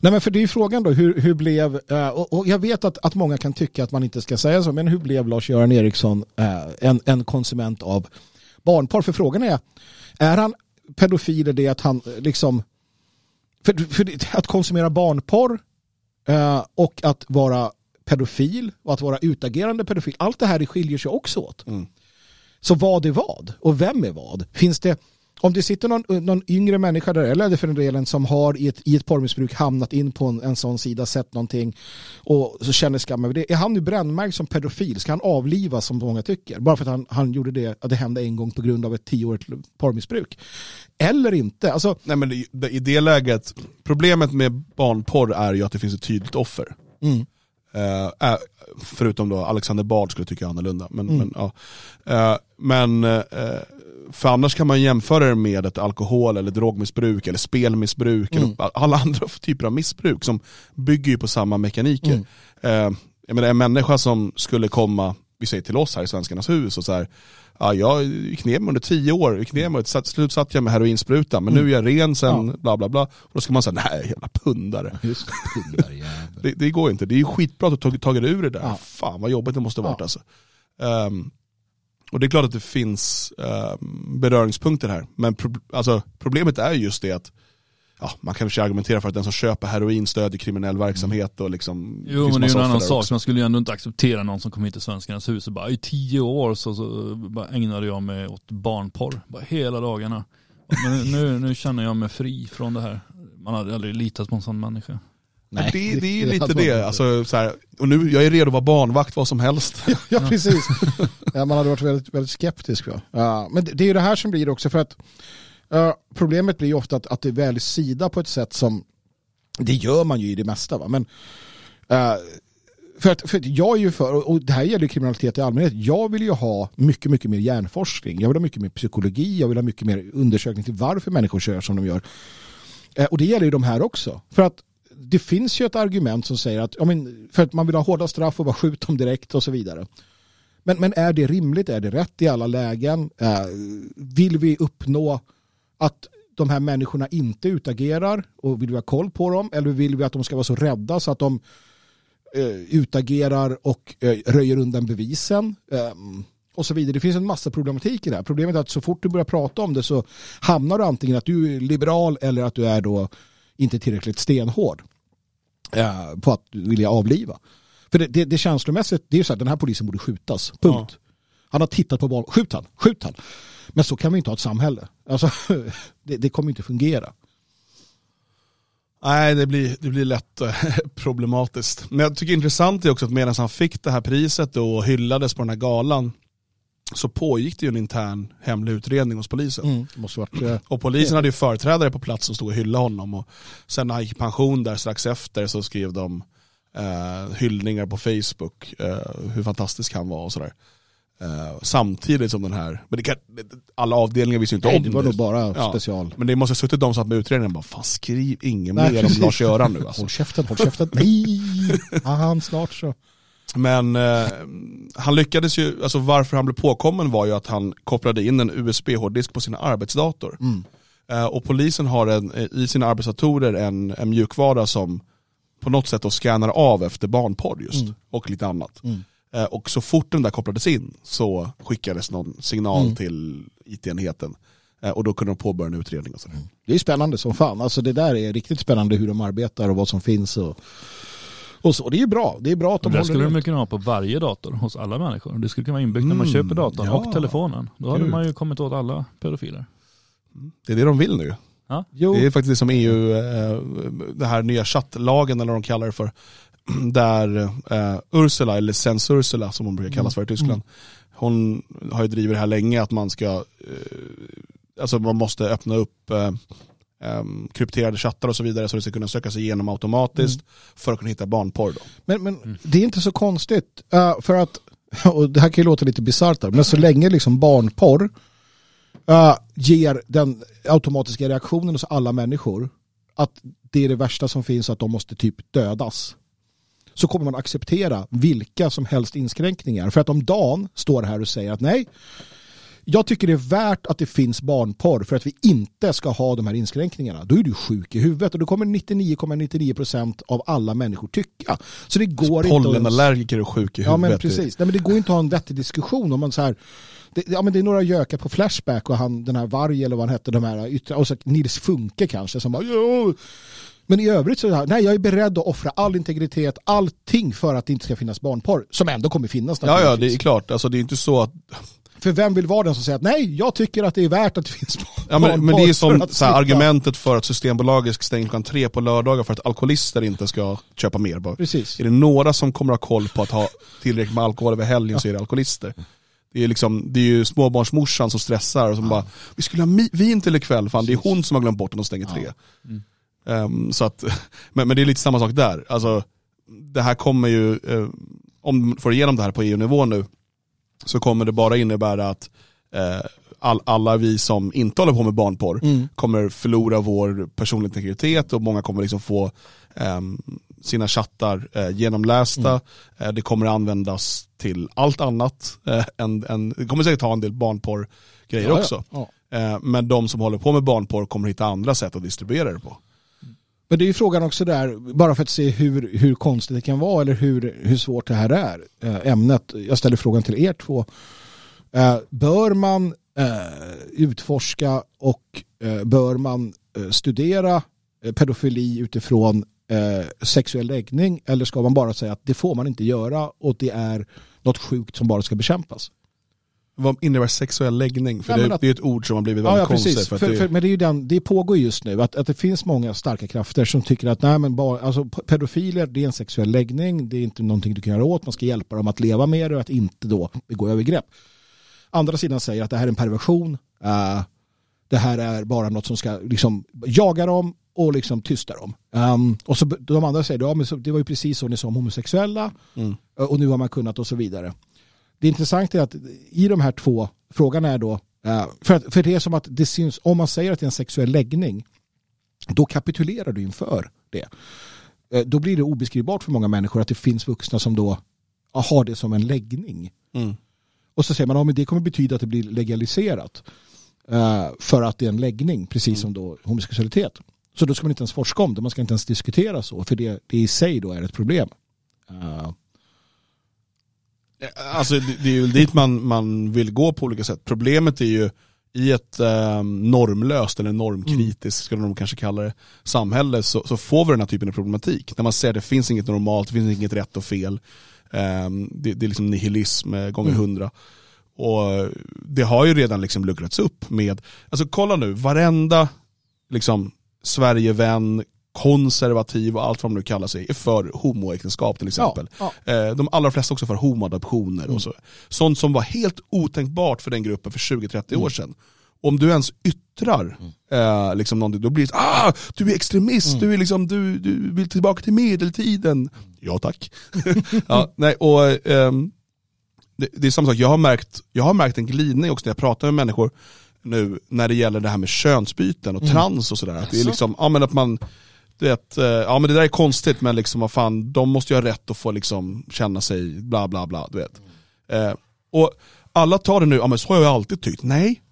Nej men för det är ju frågan då, hur, hur blev, eh, och, och jag vet att, att många kan tycka att man inte ska säga så, men hur blev Lars-Göran Eriksson eh, en, en konsument av barnporr? För frågan är, är han pedofil i det att han liksom, för, för att konsumera barnporr eh, och att vara pedofil och att vara utagerande pedofil, allt det här skiljer sig också åt.
Mm.
Så vad är vad? Och vem är vad? Finns det, om det sitter någon, någon yngre människa där, eller för den delen som har i ett, i ett porrmissbruk hamnat in på en, en sån sida, sett någonting och så känner skam över det. Är han nu brännmärkt som pedofil? Ska han avlivas som många tycker? Bara för att han, han gjorde det, att det hände en gång på grund av ett tioårigt porrmissbruk. Eller inte. Alltså,
Nej men i, i det läget, problemet med barnporr är ju att det finns ett tydligt offer.
mm,
äh, förutom då Alexander Bard skulle tycka annorlunda. Men,
Mm.
men. Eh, men för annars kan man jämföra det med ett alkohol eller drogmissbruk eller spelmissbruk
Mm.
eller alla andra typer av missbruk som bygger på samma mekaniker.
Mm.
Eh, jag menar, en människa som skulle komma, vi säger till oss här i Svenskarnas hus och så här, ja, jag gick ner mig under tio år, gick ner mig, till slut satt jag med heroinsprutan, men nu är jag ren sen,
Mm. Ja.
bla bla bla. Och då ska man säga, nej jävla pundare.
just pundarjävel.
Det, det går inte. Det är skitbra att du tagit, tagit ur det där.
Ja.
Fan vad jobbigt det måste ha varit
Ja.
alltså. Ehm, och det är klart att det finns ehm, beröringspunkter här. Men pro, alltså, problemet är just det att ja, man kan kanske argumentera för att den som köper heroin stödjer kriminell verksamhet och liksom
Jo men det är ju en annan sak,
också.
man skulle ju ändå inte acceptera någon som kom hit till Svenskarnas hus och bara i tio år så, så bara ägnade jag mig åt barnporr, bara hela dagarna. Men nu, nu känner jag mig fri från det här. Man hade aldrig litat på en sån människa.
Men det, det är ju lite det. Alltså, så här, och nu, jag är redo att vara barnvakt vad som helst.
Ja, precis. Ja, man hade varit väldigt, väldigt skeptisk. Va? Ja, men det, är ju det här som blir också för att eh, problemet blir ju ofta att, att det väljs sida på ett sätt som det gör man ju i det mesta. Va? Men, eh, för, att, för att jag är ju för, och- det här gäller kriminalitet i allmänhet, jag vill ju ha mycket, mycket mer hjärnforskning. Jag vill ha mycket mer psykologi, jag vill ha mycket mer undersökning till varför människor kör som de gör. Eh, Och det gäller ju de här också. För att det finns ju ett argument som säger att ja, men, för att man vill ha hårda straff och bara skjuta dem direkt och så vidare. Men, men är det rimligt? Är det rätt i alla lägen? Eh, vill vi uppnå att de här människorna inte utagerar och vill vi ha koll på dem? Eller vill vi att de ska vara så rädda så att de eh, utagerar och eh, röjer undan bevisen? Eh, och så vidare. Det finns en massa problematik i det här. Problemet är att så fort du börjar prata om det så hamnar du antingen att du är liberal eller att du är då inte tillräckligt stenhård eh, på att vilja avliva. För det, det, det känslomässigt, det är ju så att den här polisen borde skjutas. Punkt. Han har tittat på barn, skjut han, skjut han. Men så kan vi inte ha ett samhälle. Alltså, det, det kommer inte fungera.
Nej, det blir, det blir lätt eh, problematiskt. Men jag tycker intressant är också att medan han fick det här priset och hyllades på den här galan så pågick det ju en intern hemlig utredning hos polisen.
Det måste varit, eh,
Och polisen hade ju företrädare på plats som stod och hyllade honom. Och sen när han gick i pension där strax efter så skrev de eh, hyllningar på Facebook, eh, hur fantastisk han var och sådär. Eh, samtidigt som den här, men det kan, alla avdelningar visste ju inte
nej,
om
det var nog bara
Ja.
special.
Men det måste ha suttit de som satt med utredningen och bara, fan skriv inget mer om Lars-Göran nu alltså.
Håll käften, håll käften. Nej, han snart så.
Men eh, han lyckades ju, alltså varför han blev påkommen var ju att han kopplade in en USB-hårddisk på sin arbetsdator.
Mm.
Eh, och polisen har en, eh, i sina arbetsdatorer en, en mjukvara som på något sätt då scannar av efter barnporr just,
Mm.
och lite annat.
Mm.
Eh, och så fort den där kopplades in så skickades någon signal
Mm.
till IT-enheten. Eh, och då kunde de påbörja en utredning och sådär.
Det är spännande som fan. Alltså det där är riktigt spännande hur de arbetar och vad som finns. Och, och så. Det är bra. Det är bra att de
det
håller
skulle de kunna ha på varje dator hos alla människor. Det skulle kunna vara inbyggt när man
Mm,
köper datorn
ja.
och telefonen. Då hade
Kul.
man ju kommit åt alla pedofiler.
Det är det de vill nu.
Jo,
Det är faktiskt det som EU, eh, det här nya chattlagen eller vad de kallar det för, där eh, Ursula, eller Sens Ursula som hon brukar kallas för i Tyskland, hon har ju drivit det här länge att man ska, eh, alltså man måste öppna upp em, krypterade chattar och så vidare så det ska kunna söka sig igenom automatiskt för att kunna hitta barnporr. Då.
Men, men det är inte så konstigt. Uh, för att, och det här kan ju låta lite bisarrt men så länge liksom barnporr uh, ger den automatiska reaktionen hos alla människor att det är det värsta som finns att de måste typ dödas så kommer man acceptera vilka som helst inskränkningar. För att om Dan står här och säger att nej, jag tycker det är värt att det finns barnporr för att vi inte ska ha de här inskränkningarna. Då är du sjuk i huvudet och då kommer 99,99% av alla människor tycka. Så det går inte att...
Pollenallergiker och sjuk i
Ja
huvudet.
men precis. Nej, men det går inte att ha en vettig diskussion om man så här det, ja, men det är några gökar på Flashback och han, den här Varg eller vad han hette, de här yttre, och så Nils Funke kanske som bara. Men i övrigt så är det här, nej jag är beredd att offra all integritet, allting för att det inte ska finnas barnporr, som ändå kommer finnas
Ja, ja, det är klart. Alltså, det är inte så att
För vem vill vara den som säger att nej, jag tycker att det är värt att det finns
Ja, men, men det är
för
som
att
så här, argumentet för att Systembolaget ska stänga klockan tre på lördagar för att alkoholister inte ska köpa mer. Bara.
Precis.
Är det några som kommer ha koll på att ha tillräckligt med alkohol över helgen så är det alkoholister. Det är, liksom, det är ju småbarnsmorsan som stressar och som bara, vi skulle ha vin till ikväll, fan det är hon som har glömt bort den och stänger tre. Ehm, så att, men, men det är lite samma sak där. Alltså, det här kommer ju, eh, om de får igenom det här på EU-nivå nu, så kommer det bara innebära att eh, all, alla vi som inte håller på med barnporr
Mm.
kommer förlora vår personliga integritet och många kommer liksom få ehm, sina chattar eh, genomlästa.
Mm.
Eh, det kommer användas till allt annat. Eh, än, än, det kommer säkert ha en del barnporr-grejer
Ja, ja.
också.
Ja.
Eh, men de som håller på med barnporr kommer hitta andra sätt att distribuera det på.
Men det är ju frågan också där, bara för att se hur, hur konstigt det kan vara eller hur, hur svårt det här är, eh, ämnet. Jag ställer frågan till er två. Eh, bör man eh, utforska och bör man studera pedofili utifrån sexuell läggning eller ska man bara säga att det får man inte göra och det är något sjukt som bara ska bekämpas?
Vad innebär sexuell läggning? För
Ja, men
det,
att-
det är ett ord som har blivit
Ja,
väldigt
ja
konstigt.
precis.
För
För,
det,
för, men det, är ju den, det pågår just nu att, att det finns många starka krafter som tycker att nej, men bara, alltså, pedofiler det är en sexuell läggning, det är inte någonting du kan göra åt, man ska hjälpa dem att leva med det och att inte då begå övergrepp. Andra sidan säger att det här är en perversion, eh, det här är bara något som ska liksom, jaga dem och liksom tysta dem. Um, och så de andra säger ja, men så, det var ju precis så ni sa om homosexuella
Mm.
eh, och nu har man kunnat och så vidare. Det intressanta är att i de här två, frågan är då, eh, för, att, för det är som att det syns, om man säger att det är en sexuell läggning, då kapitulerar du inför det. Eh, Då blir det obeskrivbart för många människor att det finns vuxna som då har det som en läggning.
mm.
Och så säger man ja, det kommer betyda att det blir legaliserat. eh, för att det är en läggning, precis som då homosexualitet. Så då ska man inte ens forska om det, man ska inte ens diskutera så, för det, det i sig då är ett problem. Eh,
Alltså det, är ju dit man, man vill gå på olika sätt. Problemet är ju i ett eh, normlöst eller normkritiskt, skulle de kanske kalla det, samhälle så, så får vi den här typen av problematik. När man säger att det finns inget normalt, det finns inget rätt och fel. Eh, det, det är liksom nihilism eh, gånger
Mm.
hundra. Och det har ju redan liksom luckrats upp med, alltså kolla nu, varenda liksom Sverigevän, konservativ och allt vad de nu kallar sig, är för homoäktenskap till exempel.
ja,
Eh, De allra flesta också för homoadoptioner och så. Sånt som var helt otänkbart för den gruppen för 20-30 år sedan. Om du ens yttrar eh, liksom någonting, då blir det ah, du är extremist, du, är liksom, du, du vill tillbaka till medeltiden. Ja tack. ja, nej, och, ehm, det, det är samma sak, jag har, märkt, jag har märkt en glidning också när jag pratar med människor nu när det gäller det här med könsbyten och trans och sådär. Att det är liksom, ja men att man, du vet, eh, ja men det där är konstigt men liksom vad fan, de måste ju ha rätt att få liksom känna sig bla bla bla, du vet. Eh, och alla tar det nu, ja men så har jag alltid tyckt. Nej,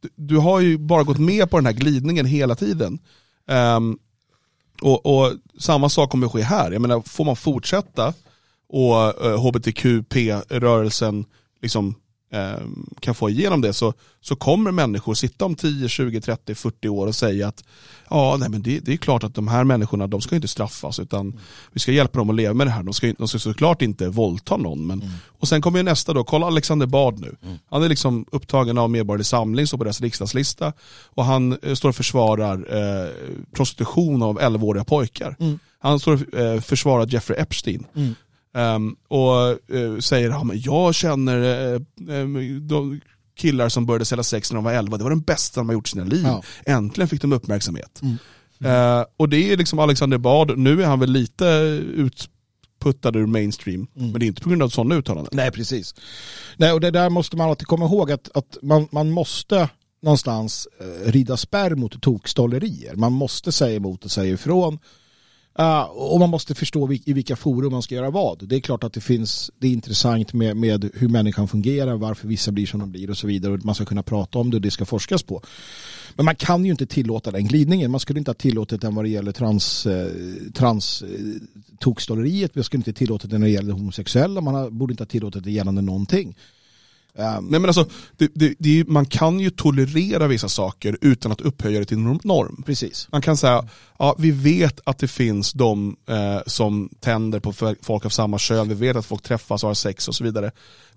du, du har ju bara gått med på den här glidningen hela tiden. Eh, och, och samma sak kommer att ske här. Jag menar, får man fortsätta och eh, HBTQP-rörelsen liksom kan få igenom det så, så kommer människor sitta om 10, 20, 30, 40 år och säga att ja, nej, men det, det är klart att de här människorna de ska inte straffas utan mm. vi ska hjälpa dem att leva med det här. De ska, de ska såklart inte våldta någon. Men, mm. Och sen kommer ju nästa då, kolla Alexander Bard nu. Mm. Han är liksom upptagen av Medborgerlig Samling, står på deras riksdagslista och han eh, står och försvarar eh, prostitution av 11-åriga pojkar. Mm. Han står och eh, försvarar Jeffrey Epstein. Um, och uh, säger ja, jag känner uh, de killar som började sälja sex när de var 11, det var den bästa de har gjort i sina liv. Ja. Äntligen fick de uppmärksamhet. Mm. Mm. Uh, och det är liksom Alexander Bard, nu är han väl lite utputtad ur mainstream, mm. men det är inte på grund av sådana uttalanden.
Nej, precis. Nej, och det där måste man alltid komma ihåg att, att man, man måste någonstans eh, rida spärr mot tokstollerier. Man måste säga emot och säga ifrån. Uh, och man måste förstå i vilka forum man ska göra vad. Det är klart att det finns, det är intressant med, med hur människan fungerar, varför vissa blir som de blir och så vidare. Och man ska kunna prata om det och det ska forskas på. Men man kan ju inte tillåta den glidningen. Man skulle inte ha tillåtit den vad det gäller trans, eh, trans eh, tokstolleriet. Man skulle inte ha tillåtit den när det gäller homosexuella. Man har, borde inte ha tillåtit det gällande någonting.
Um, Nej, men alltså, det, det, det, man kan ju tolerera vissa saker utan att upphöja det till norm.
Precis.
Man kan säga, ja, vi vet att det finns de eh, som tänder på folk av samma kön, vi vet att folk träffas och har sex och så vidare.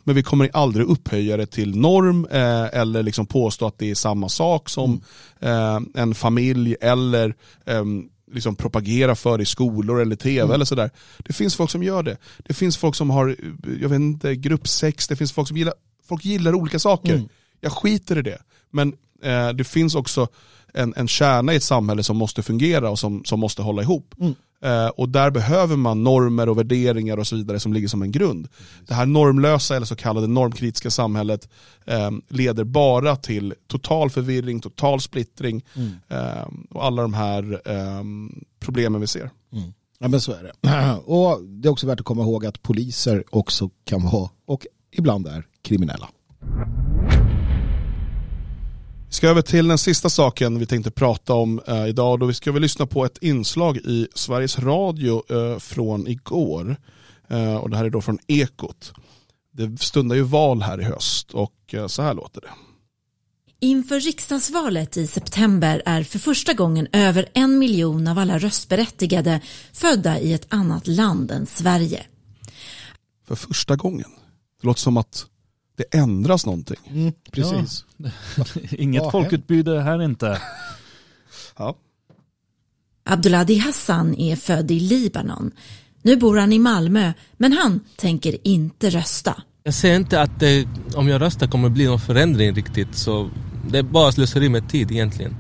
Men vi kommer aldrig upphöja det till norm eh, eller liksom påstå att det är samma sak som mm. eh, en familj eller ehm, liksom propagera för i skolor eller tv mm. eller sådär. Det finns folk som gör det. Det finns folk som har, jag vet inte, gruppsex, det finns folk som gillar folk gillar olika saker. Mm. Jag skiter i det. Men eh, det finns också en, en kärna i ett samhälle som måste fungera och som, som måste hålla ihop. Mm. Eh, och där behöver man normer och värderingar och så vidare som ligger som en grund. Det här normlösa eller så kallade normkritiska samhället eh, leder bara till total förvirring, total splittring mm. eh, och alla de här eh, problemen vi ser.
Mm. Ja men så är det. Och det är också värt att komma ihåg att poliser också kan vara, och ibland är, kriminella.
Vi ska över till den sista saken vi tänkte prata om eh, idag. Då vi ska vi lyssna på ett inslag i Sveriges Radio eh, från igår. Eh, och det här är då från Ekot. Det stundar ju val här i höst och eh, så här låter det.
Inför riksdagsvalet i september är för första gången över en miljon av alla röstberättigade födda i ett annat land än Sverige.
För första gången? Det låter som att det ändras någonting.
Mm, precis.
Ja. Inget folkutbyte här inte.
ja. Abduladi Hassan är född i Libanon. Nu bor han i Malmö, men han tänker inte rösta.
Jag ser inte att det, om jag röstar kommer det bli någon förändring riktigt, så det är bara slöseri med tid egentligen.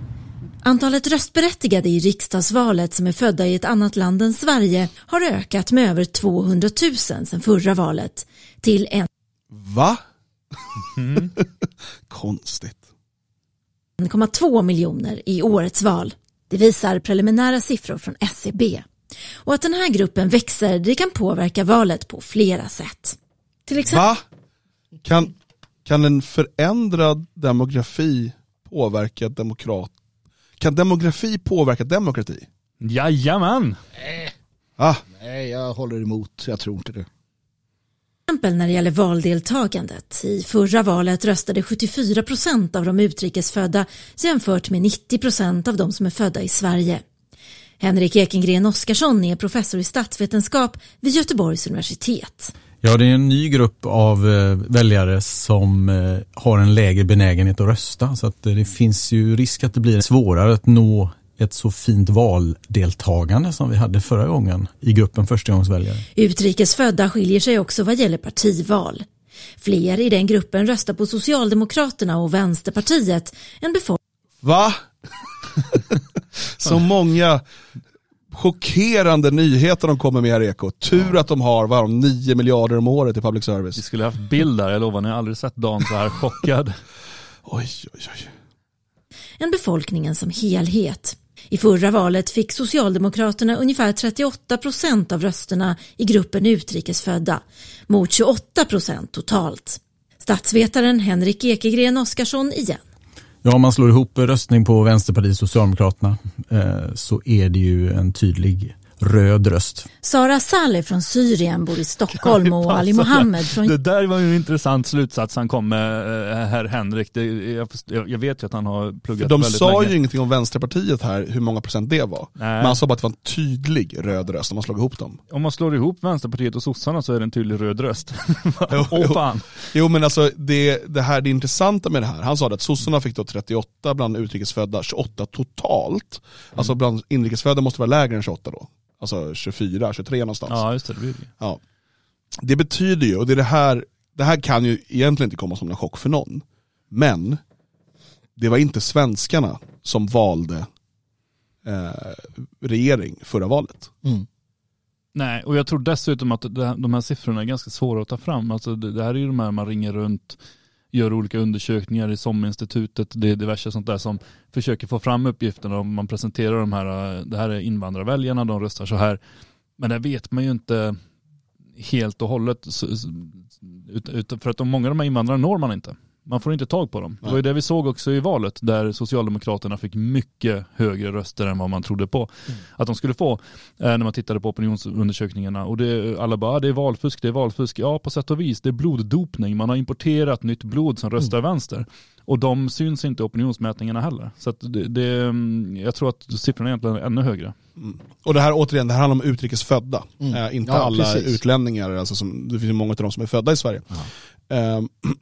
Antalet röstberättigade i riksdagsvalet som är födda i ett annat land än Sverige har ökat med över 200 000 sedan förra valet till en...
Va? Mm. Konstigt.
1,2 miljoner i årets val. Det visar preliminära siffror från SCB. E Och att den här gruppen växer det kan påverka valet på flera sätt.
Till exempel... Va? Kan, kan en förändrad demografi påverka demokrat? Kan demografi påverka demokrati?
Jajamän!
Nej. Ah. Nej, jag håller emot. Jag tror inte det
exempel när det gäller valdeltagandet. I förra valet röstade 74 procent av de utrikesfödda jämfört med 90 procent av de som är födda i Sverige. Henrik Ekengren Oskarsson är professor i statsvetenskap vid Göteborgs universitet.
Ja, det är en ny grupp av eh, väljare som eh, har en lägre benägenhet att rösta så att eh, det finns ju risk att det blir svårare att nå ett så fint valdeltagande som vi hade förra gången i gruppen förstagångsväljare.
Utrikesfödda skiljer sig också vad gäller partival. Fler i den gruppen röstar på Socialdemokraterna och Vänsterpartiet än befolkningen.
Va? så många chockerande nyheter de kommer med här Eko. Tur att de har, vad de, 9 miljarder om året i public service.
Vi skulle haft bild där, jag lovar, ni har aldrig sett Dan så här chockad.
oj, oj, oj.
Än befolkningen som helhet. I förra valet fick Socialdemokraterna ungefär 38 procent av rösterna i gruppen utrikesfödda mot 28 procent totalt. Statsvetaren Henrik Ekegren Oskarsson igen.
Ja, om man slår ihop röstning på Vänsterpartiet och Socialdemokraterna eh, så är det ju en tydlig röd röst.
Sara Saleh från Syrien bor i Stockholm och Ali Mohammed från
Det där var ju en intressant slutsats han kom med, eh, herr Henrik. Det, jag, jag vet ju att han har pluggat
De
väldigt
sa
länge.
ju ingenting om Vänsterpartiet här, hur många procent det var.
Nej.
Men han sa bara att det var en tydlig röd röst om man slog ihop dem.
Om man slår ihop Vänsterpartiet och sossarna så är det en tydlig röd röst.
Jo,
Åh
jo.
fan.
Jo men alltså det, det här det intressanta med det här, han sa att sossarna fick då 38 bland utrikesfödda, 28 totalt. Alltså bland inrikesfödda måste vara lägre än 28 då. Alltså 24, 23 någonstans.
Ja just det, det blir det.
Ja. Det betyder ju, och det, är det, här, det här kan ju egentligen inte komma som en chock för någon, men det var inte svenskarna som valde eh, regering förra valet.
Mm.
Nej, och jag tror dessutom att det, de här siffrorna är ganska svåra att ta fram. Alltså det, det här är ju de här man ringer runt, gör olika undersökningar i SOM-institutet, det är diverse sånt där som försöker få fram uppgifterna om man presenterar de här, det här är invandrarväljarna, de röstar så här. Men det vet man ju inte helt och hållet. För att de, många av de här invandrarna når man inte. Man får inte tag på dem. Det var ju det vi såg också i valet där Socialdemokraterna fick mycket högre röster än vad man trodde på att de skulle få eh, när man tittade på opinionsundersökningarna. Och det, alla bara, ah, det är valfusk, det är valfusk. Ja, på sätt och vis, det är bloddopning. Man har importerat nytt blod som röstar vänster. Och de syns inte i opinionsmätningarna heller. Så att det, det, mm, jag tror att siffrorna egentligen är ännu högre.
Och det här återigen, det här handlar om utrikesfödda.
Mm.
Eh, inte
Ja,
alla
precis.
utlänningar, alltså som, det finns ju många av dem som är födda i Sverige. Eh,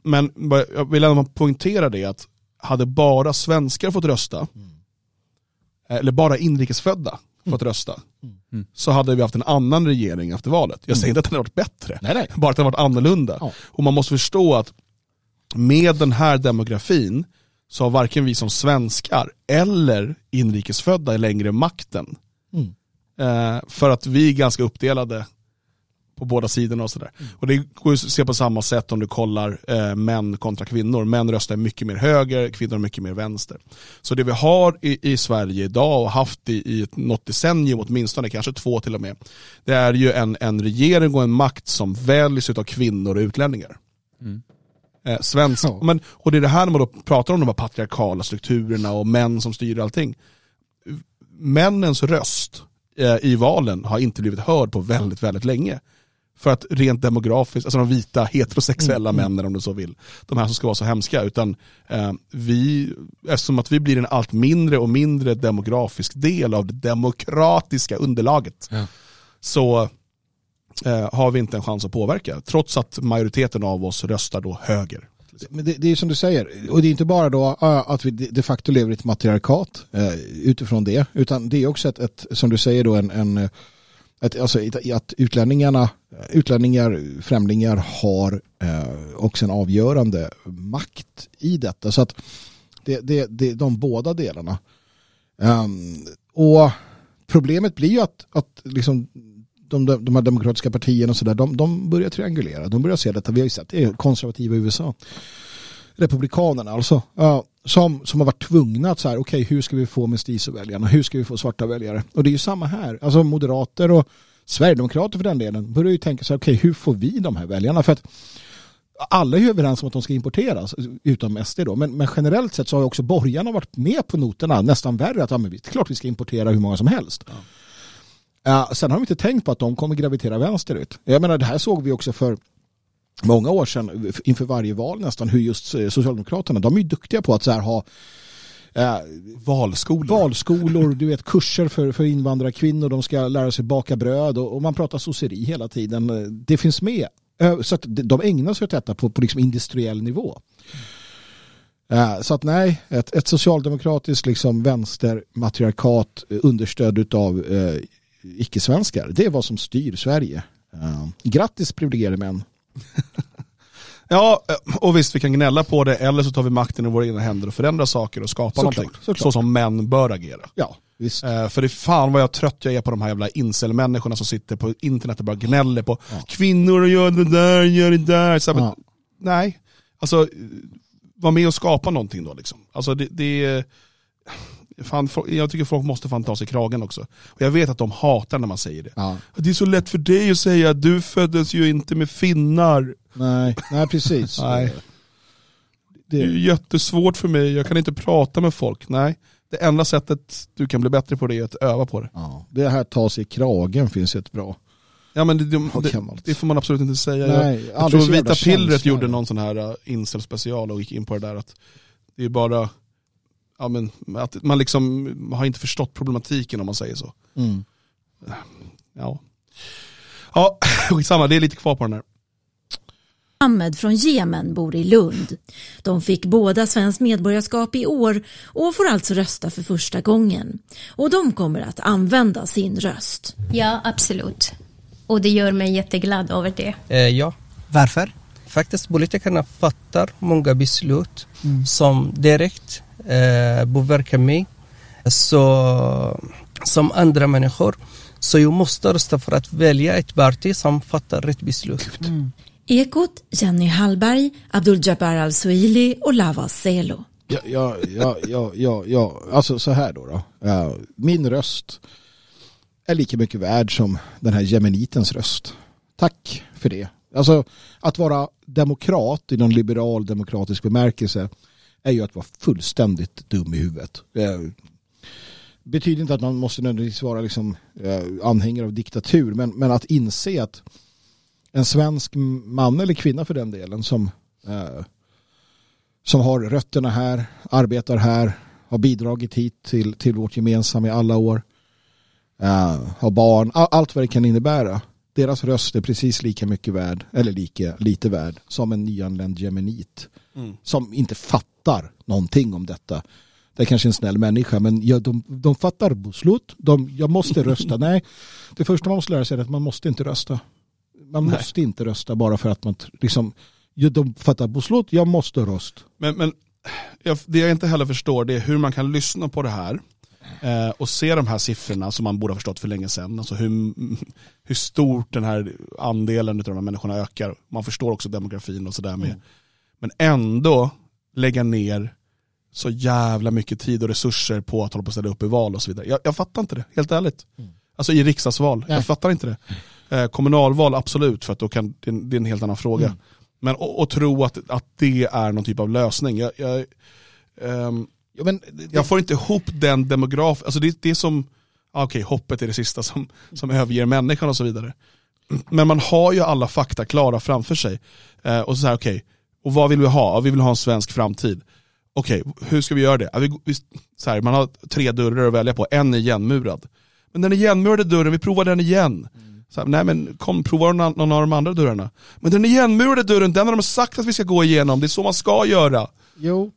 men bara- jag vill ändå poängtera det att hade bara svenskar fått rösta, eh, eller bara inrikesfödda fått rösta,
Mm.
så hade vi haft en annan regering efter valet. Jag säger inte att den hade varit bättre,
Nej, nej.
bara att den hade varit annorlunda.
Ja.
Och man måste förstå att med den här demografin så har varken vi som svenskar eller inrikesfödda längre makten.
Mm.
Eh, för att vi är ganska uppdelade på båda sidorna och sådär. Och det går att se på samma sätt om du kollar eh, män kontra kvinnor. Män röstar mycket mer höger, kvinnor mycket mer vänster. Så det vi har i, i Sverige idag och haft i, i något decennium åtminstone, kanske två till och med, det är ju en, en regering och en makt som väljs av kvinnor och utlänningar.
Mm.
Eh, svensk,
Ja.
men, och det är det här när man då pratar om de här patriarkala strukturerna och män som styr allting. Männens röst eh, i valen har inte blivit hörd på väldigt, väldigt länge. För att rent demografiskt, alltså de vita heterosexuella männen om du så vill, de här som ska vara så hemska, utan eh, vi, eftersom att vi blir en allt mindre och mindre demografisk del av det demokratiska underlaget,
Ja.
så eh, har vi inte en chans att påverka, trots att majoriteten av oss röstar då höger.
Men det, det är som du säger, och det är inte bara då äh, att vi de de facto lever i ett matriarkat eh, utifrån det, utan det är också ett, ett som du säger då, en, en att, alltså, att utlänningarna, utlänningar, främlingar har eh, också en avgörande makt i detta. Så att det, det, det är de båda delarna. Um, och problemet blir ju att, att liksom de, de här demokratiska partierna och sådär, de, de börjar triangulera. De börjar se detta. Vi har ju sett det konservativa USA. Republikanerna alltså. Ja, som, som har varit tvungna att så här, okej hur ska vi få mestizo-väljarna? Hur ska vi få svarta väljare? Och det är ju samma här. Alltså moderater och Sverigedemokrater för den delen börjar ju tänka så här, okej hur får vi de här väljarna? För att alla är ju överens om att de ska importeras, utom SD då. Men, men generellt sett så har ju också borgarna varit med på noterna, nästan värre. Att ja, men det är klart vi ska importera hur många som helst. Ja, sen har de inte tänkt på att de kommer gravitera vänsterut. Jag menar, det här såg vi också för många år sedan inför varje val nästan hur just eh, Socialdemokraterna, de är ju duktiga på att så här ha eh,
Valskolor.
valskolor, du vet kurser för, för invandrarkvinnor, de ska lära sig baka bröd och, och man pratar sosseri hela tiden. Eh, Det finns med. Eh, Så att de- ägnar sig åt detta på, på liksom industriell nivå. Så att nej, ett, ett socialdemokratiskt liksom vänstermatriarkat understöd av eh, icke-svenskar, det är vad som styr Sverige. Eh, grattis privilegierade män.
Ja, eh, och visst vi kan gnälla på det, eller så tar vi makten i våra egna händer och förändrar saker och skapar
Såklart,
någonting.
såklart.
Så som män bör agera.
Ja, visst.
Eh, för det är fan vad jag trött jag är på de här jävla incel-människorna som sitter på internet och bara gnäller på
Ja.
kvinnor och gör det där, gör det där. Så, här, men,
Ja.
Nej, alltså var med och skapa någonting då liksom. Alltså det, det är... Fan, jag tycker folk måste fan ta sig kragen också. Och jag vet att de hatar när man säger det.
Ja.
Det är så lätt för dig att säga, du föddes ju inte med finnar.
Nej, nej, precis.
Nej. Det är jättesvårt för mig, jag kan inte prata med folk. Nej, det enda sättet du kan bli bättre på det är att öva på det.
Ja. Det här ta sig kragen finns ett bra.
Ja men det, det, det, får man absolut inte säga. jag,
Nej,
jag
aldrig
tror Vita Pillret gjorde någon sån här uh, incel-special och gick in på det där att det är bara, ja men att man liksom har inte förstått problematiken om man säger så.
Mm.
Ja, ja skitsamma, det är lite kvar på den här.
Ahmed från Jemen bor i Lund. De fick båda svenskt medborgarskap i år och får alltså rösta för första gången. Och de kommer att använda sin röst.
Ja, absolut. Och det gör mig jätteglad över det.
Eh, ja,
Varför?
faktiskt politikerna fattar många beslut som direkt eh, påverkar mig. Så, som andra människor. Så jag måste rösta för att välja ett parti som fattar rätt beslut.
Ekot, Jenny Hallberg, Abdul Jabbar Al-Suili och Lava Selo.
Ja, ja, ja, ja, ja, ja, alltså så här då. då. Ja, min röst är lika mycket värd som den här jemenitens röst. Tack för det. Alltså att vara demokrat i någon liberal demokratisk bemärkelse är ju att vara fullständigt dum i huvudet. Eh, betyder inte att man måste nödvändigtvis vara liksom, eh, anhängare av diktatur men, men att inse att en svensk man eller kvinna för den delen som eh, som har rötterna här, arbetar här, har bidragit hit till, till vårt gemensamma i alla år, uh, har barn, all, allt vad det kan innebära. Deras röst är precis lika mycket värd, eller lika lite värd, som en nyanländ jemenit.
Mm.
Som inte fattar någonting om detta. Det är kanske en snäll människa, men ja, de, de fattar beslut. De, jag måste rösta. Nej, det första man måste lära sig är att man måste inte rösta. Man
Nej.
måste inte rösta bara för att man liksom, ja, de fattar beslut, jag måste rösta.
Men, men jag, det jag inte heller förstår det är hur man kan lyssna på det här eh, och se de här siffrorna som man borde ha förstått för länge sedan. Alltså hur, hur stort den här andelen av de här människorna ökar. Man förstår också demografin och sådär med. Men ändå lägga ner så jävla mycket tid och resurser på att hålla på att ställa upp i val och så vidare. Jag, jag fattar inte det, helt ärligt. Alltså i riksdagsval,
Nej.
jag fattar inte det. Eh, kommunalval absolut, för att då kan, det, är en- det är en helt annan fråga.
Mm.
Men och, och tro att, att det är någon typ av lösning. Jag, jag, ehm,
Ja, men, det-
jag får inte ihop den demograf, alltså det, det är som, ah, okej hoppet är det sista som, som överger människan och så vidare. Men man har ju alla fakta klara framför sig. Eh, och så här, okej, och vad vill vi ha? Ja, vi vill ha en svensk framtid. Okej, hur ska vi göra det? Ja, vi, vi, så här, man har tre dörrar att välja på, en är igenmurad. Men den igenmurade dörren, vi provar den igen. Så här, nej men kom, prova någon, någon av de andra dörrarna. Men den igenmurade dörren, den har de sagt att vi ska gå igenom, det är så man ska göra.
Jo,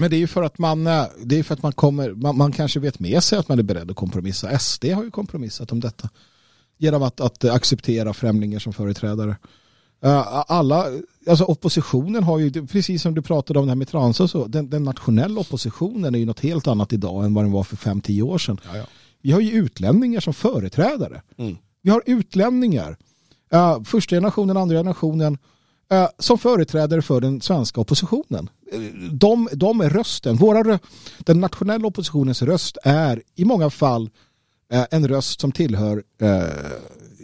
men det är ju för att man, eh, det är för att man kommer, man, man kanske vet med sig att man är beredd att kompromissa. SD har ju kompromissat om detta. Genom att, att acceptera främlingar som företrädare. Eh, Alla, alltså oppositionen har ju, precis som du pratade om det här med trans och så, den, den nationella oppositionen är ju något helt annat idag än vad den var för 5-10 år sedan. Vi har ju utlänningar som företrädare.
Mm.
Vi har utlänningar, uh, första generationen, andra generationen, eh, som företrädare för den svenska oppositionen. De, de är rösten. Våra, den nationella oppositionens röst är i många fall eh, en röst som tillhör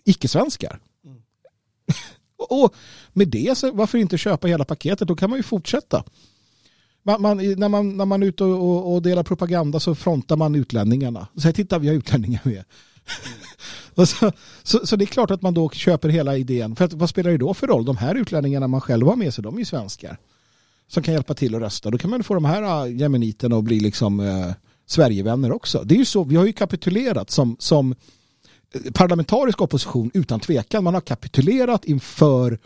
icke-svenskar. och med det, så varför inte köpa hela paketet? Då kan man ju fortsätta. Man, man, när, man, när man är ute och, och, och delar propaganda så frontar man utlänningarna. Så här, titta, vi har utlänningar med. Så, så, så det är klart att man då köper hela idén. För att, vad spelar det då för roll? De här utlänningarna man själv har med sig, de är ju svenskar. Som kan hjälpa till att rösta. Då kan man få de här äh, jemeniterna att bli liksom eh, Sverigevänner också. Det är ju så, vi har ju kapitulerat som, som parlamentarisk opposition utan tvekan. Man har kapitulerat inför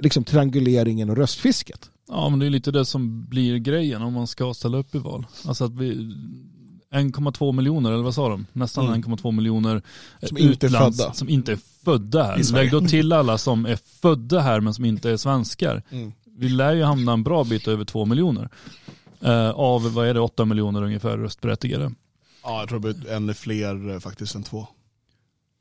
liksom trianguleringen och röstfisket.
Ja men det är lite det som blir grejen om man ska ställa upp i val. Alltså att vi 1,2 miljoner eller vad sa de? Nästan
Mm.
1,2 miljoner
Som inte är
utlands-
födda.
Som inte är födda här. Lägg då till alla som är födda här men som inte är svenskar.
Mm.
Vi lär ju hamna en bra bit över 2 miljoner. Eh, av, vad är det, 8 miljoner ungefär röstberättigade.
Ja, jag tror det blir ännu fler eh, faktiskt än två.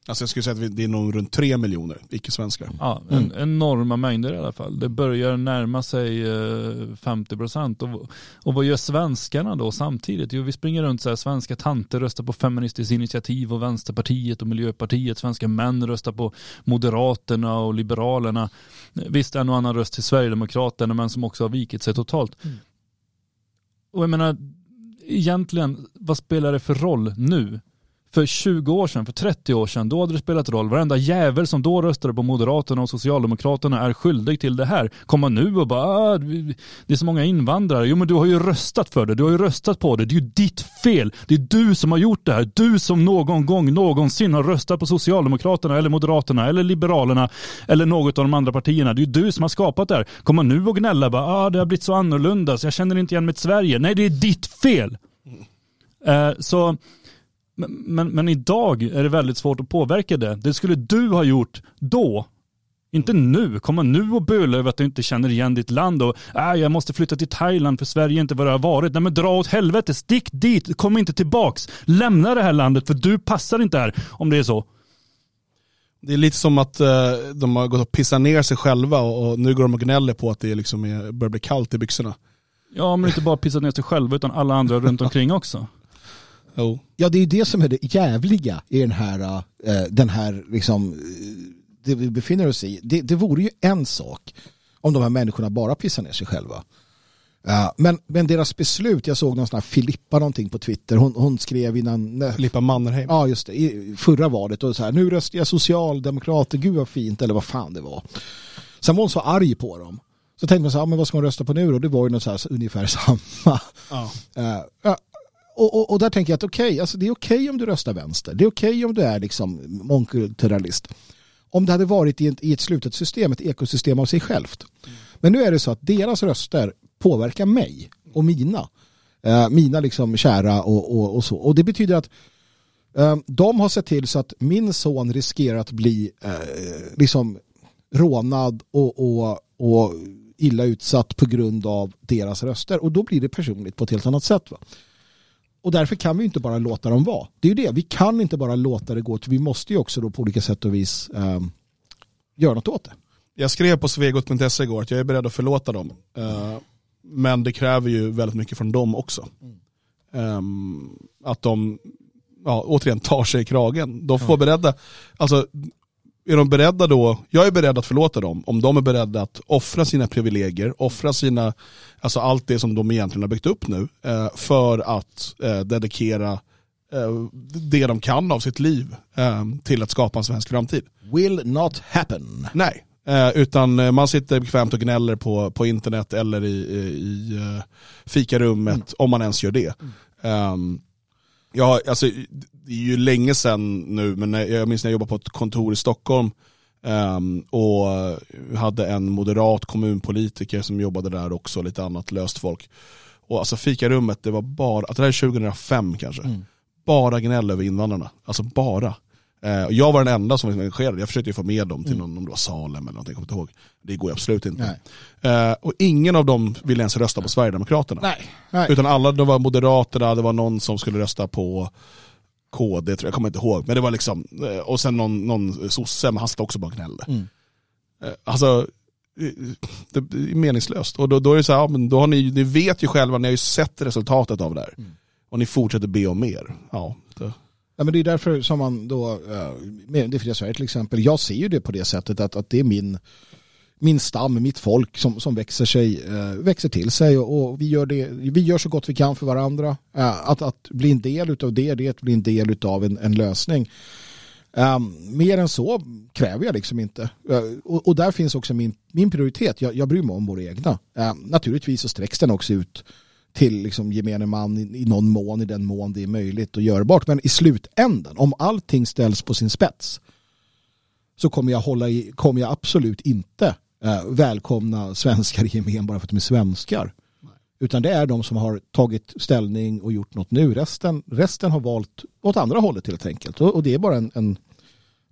Alltså jag skulle säga att det är nog runt tre miljoner icke-svenskar.
Ja, en, enorma mängder i alla fall. Det börjar närma sig eh, 50 procent. Och, och vad gör svenskarna då samtidigt? Jo, vi springer runt så här, svenska tanter röstar på Feministiskt initiativ och Vänsterpartiet och Miljöpartiet. Svenska män röstar på Moderaterna och Liberalerna. Visst, en och annan röst till Sverigedemokraterna, men som också har vikit sig totalt. Och jag menar, egentligen, vad spelar det för roll nu? För 20 år sedan, för 30 år sedan, då hade det spelat roll. Varenda jävel som då röstade på Moderaterna och Socialdemokraterna är skyldig till det här. Kommer nu och bara, ah, det är så många invandrare. Jo men du har ju röstat för det, du har ju röstat på det. Det är ju ditt fel. Det är du som har gjort det här. Du som någon gång någonsin har röstat på Socialdemokraterna eller Moderaterna eller Liberalerna eller något av de andra partierna. Det är ju du som har skapat det här. Kommer nu och gnälla bara, ah, det har blivit så annorlunda så jag känner inte igen mitt Sverige. Nej, det är ditt fel. Uh, så men, men, men, idag är det väldigt svårt att påverka det. Det skulle du ha gjort då. Inte nu. Komma nu och böla över att du inte känner igen ditt land och äh, jag måste flytta till Thailand för Sverige är inte vad det har varit. Nej men dra åt helvete, stick dit, kom inte tillbaks. Lämna det här landet för du passar inte här om det är så.
Det är lite som att uh, de har gått och pissat ner sig själva och, och nu går de och gnäller på att det liksom är, börjar bli kallt i byxorna.
Ja men inte bara pissat ner sig själva utan alla andra runt omkring också.
Oh. Ja, det är det som är det jävliga i den här, uh, den här liksom, det vi befinner oss i. Det, det vore ju en sak om de här människorna bara pissar ner sig själva. Uh, men, men deras beslut, jag såg någon sån här Filippa någonting på Twitter, hon, hon skrev innan...
Filippa Mannerheim.
Ja, just det, i förra valet och så här, nu röstar jag socialdemokrater, gud vad fint, eller vad fan det var. Sen var hon så arg på dem. Så tänkte man så här, men vad ska hon rösta på nu då? Det var ju något så här, ungefär samma. Ja. Uh, och, och, och, där tänker jag att okej, okay, alltså det är okej okay om du röstar vänster. Det är okej okay om du är liksom mångkulturalist. Om det hade varit i ett, i ett slutet system, ett ekosystem av sig självt. Mm. Men nu är det så att deras röster påverkar mig och mina. Eh, mina liksom kära och, och, och, så. Och det betyder att eh, de har sett till så att min son riskerar att bli eh, liksom rånad och, och, och illa utsatt på grund av deras röster. Och då blir det personligt på ett helt annat sätt. Va? Och därför kan vi inte bara låta dem vara. Det är ju det, vi kan inte bara låta det gå. Vi måste ju också då på olika sätt och vis um, göra något åt det.
Jag skrev på svegot.se igår att jag är beredd att förlåta dem. Uh, men det kräver ju väldigt mycket från dem också. Um, att de, ja, återigen tar sig i kragen. De får ja. beredda, alltså är de beredda då, jag är beredd att förlåta dem om de är beredda att offra sina privilegier, offra sina, alltså allt det som de egentligen har byggt upp nu eh, för att eh, dedikera eh, det de kan av sitt liv eh, till att skapa en svensk framtid.
Will not happen.
Nej, eh, utan man sitter bekvämt och gnäller på, på internet eller i, i, i fikarummet mm. om man ens gör det. Mm. Um, Ja, alltså, det är ju länge sedan nu, men jag minns när jag jobbade på ett kontor i Stockholm um, och hade en moderat kommunpolitiker som jobbade där också, lite annat löst folk. Och alltså fikarummet, det var bara, att det här är 2005 kanske, mm. bara gnäll över invandrarna. Alltså bara. Uh, jag var den enda som var engagerad, jag försökte få med dem till mm. någon, om det var Salem eller någonting, jag kommer inte ihåg. Det går absolut inte. Uh, och ingen av dem ville ens rösta på Sverigedemokraterna.
Nej. Nej.
Utan alla, de var Moderaterna, det var någon som skulle rösta på KD, tror jag, jag kommer inte ihåg. Men det var liksom, eh, och sen någon, någon sosse, men han också bara gnällde. Mm. Eh, alltså, det är meningslöst. Och då, då är det så här, ja, men då har ni, ni vet ju själva, ni har ju sett resultatet av det här. Mm. Och ni fortsätter be om mer. Ja, det.
Ja, men det är därför som man då, med det fria Sverige till exempel, jag ser ju det på det sättet att, att det är min min stam, mitt folk som, som växer, sig, eh, växer till sig och, och, vi, gör det, vi gör så gott vi kan för varandra. Eh, att, att bli en del av det, det är att bli en del av en, en lösning. Um, mer än så kräver jag liksom inte. Uh, och, och, där finns också min, min prioritet. Jag, jag bryr mig om våra egna. Uh, naturligtvis så sträcks den också ut till liksom gemene man i, i någon mån, i den mån det är möjligt och görbart. Men i slutändan, om allting ställs på sin spets så kommer jag, hålla i, kommer jag absolut inte eh, välkomna svenskar i gemen bara för att de är svenskar. Nej. Utan det är de som har tagit ställning och gjort något nu. Resten, resten har valt åt andra hållet helt enkelt. Och, och det, är bara en, en,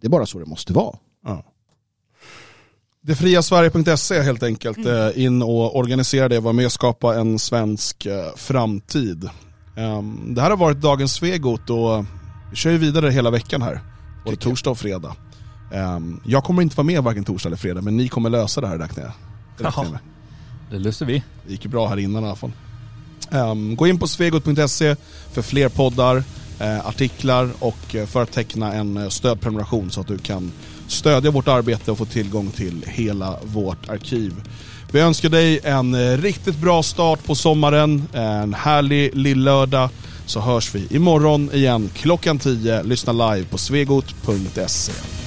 det är bara så det måste vara. Ja.
Detfriasverige.se helt enkelt. Mm. Eh, in och organisera det, var med och skapa en svensk eh, framtid. Um, det här har varit dagens Svegot och vi kör ju vidare hela veckan här. Både torsdag och fredag. Um, jag kommer inte vara med varken torsdag eller fredag, men ni kommer lösa det här räknar jag.
Det, räknar det löser vi.
Det gick ju bra här innan i alla fall. Um, gå in på svegot.se för fler poddar, uh, artiklar och uh, för att teckna en uh, stödprenumeration så att du kan stödja vårt arbete och få tillgång till hela vårt arkiv. Vi önskar dig en eh, riktigt bra start på sommaren, en härlig lillördag. Så hörs vi imorgon igen klockan 10. Lyssna live på svegot.se.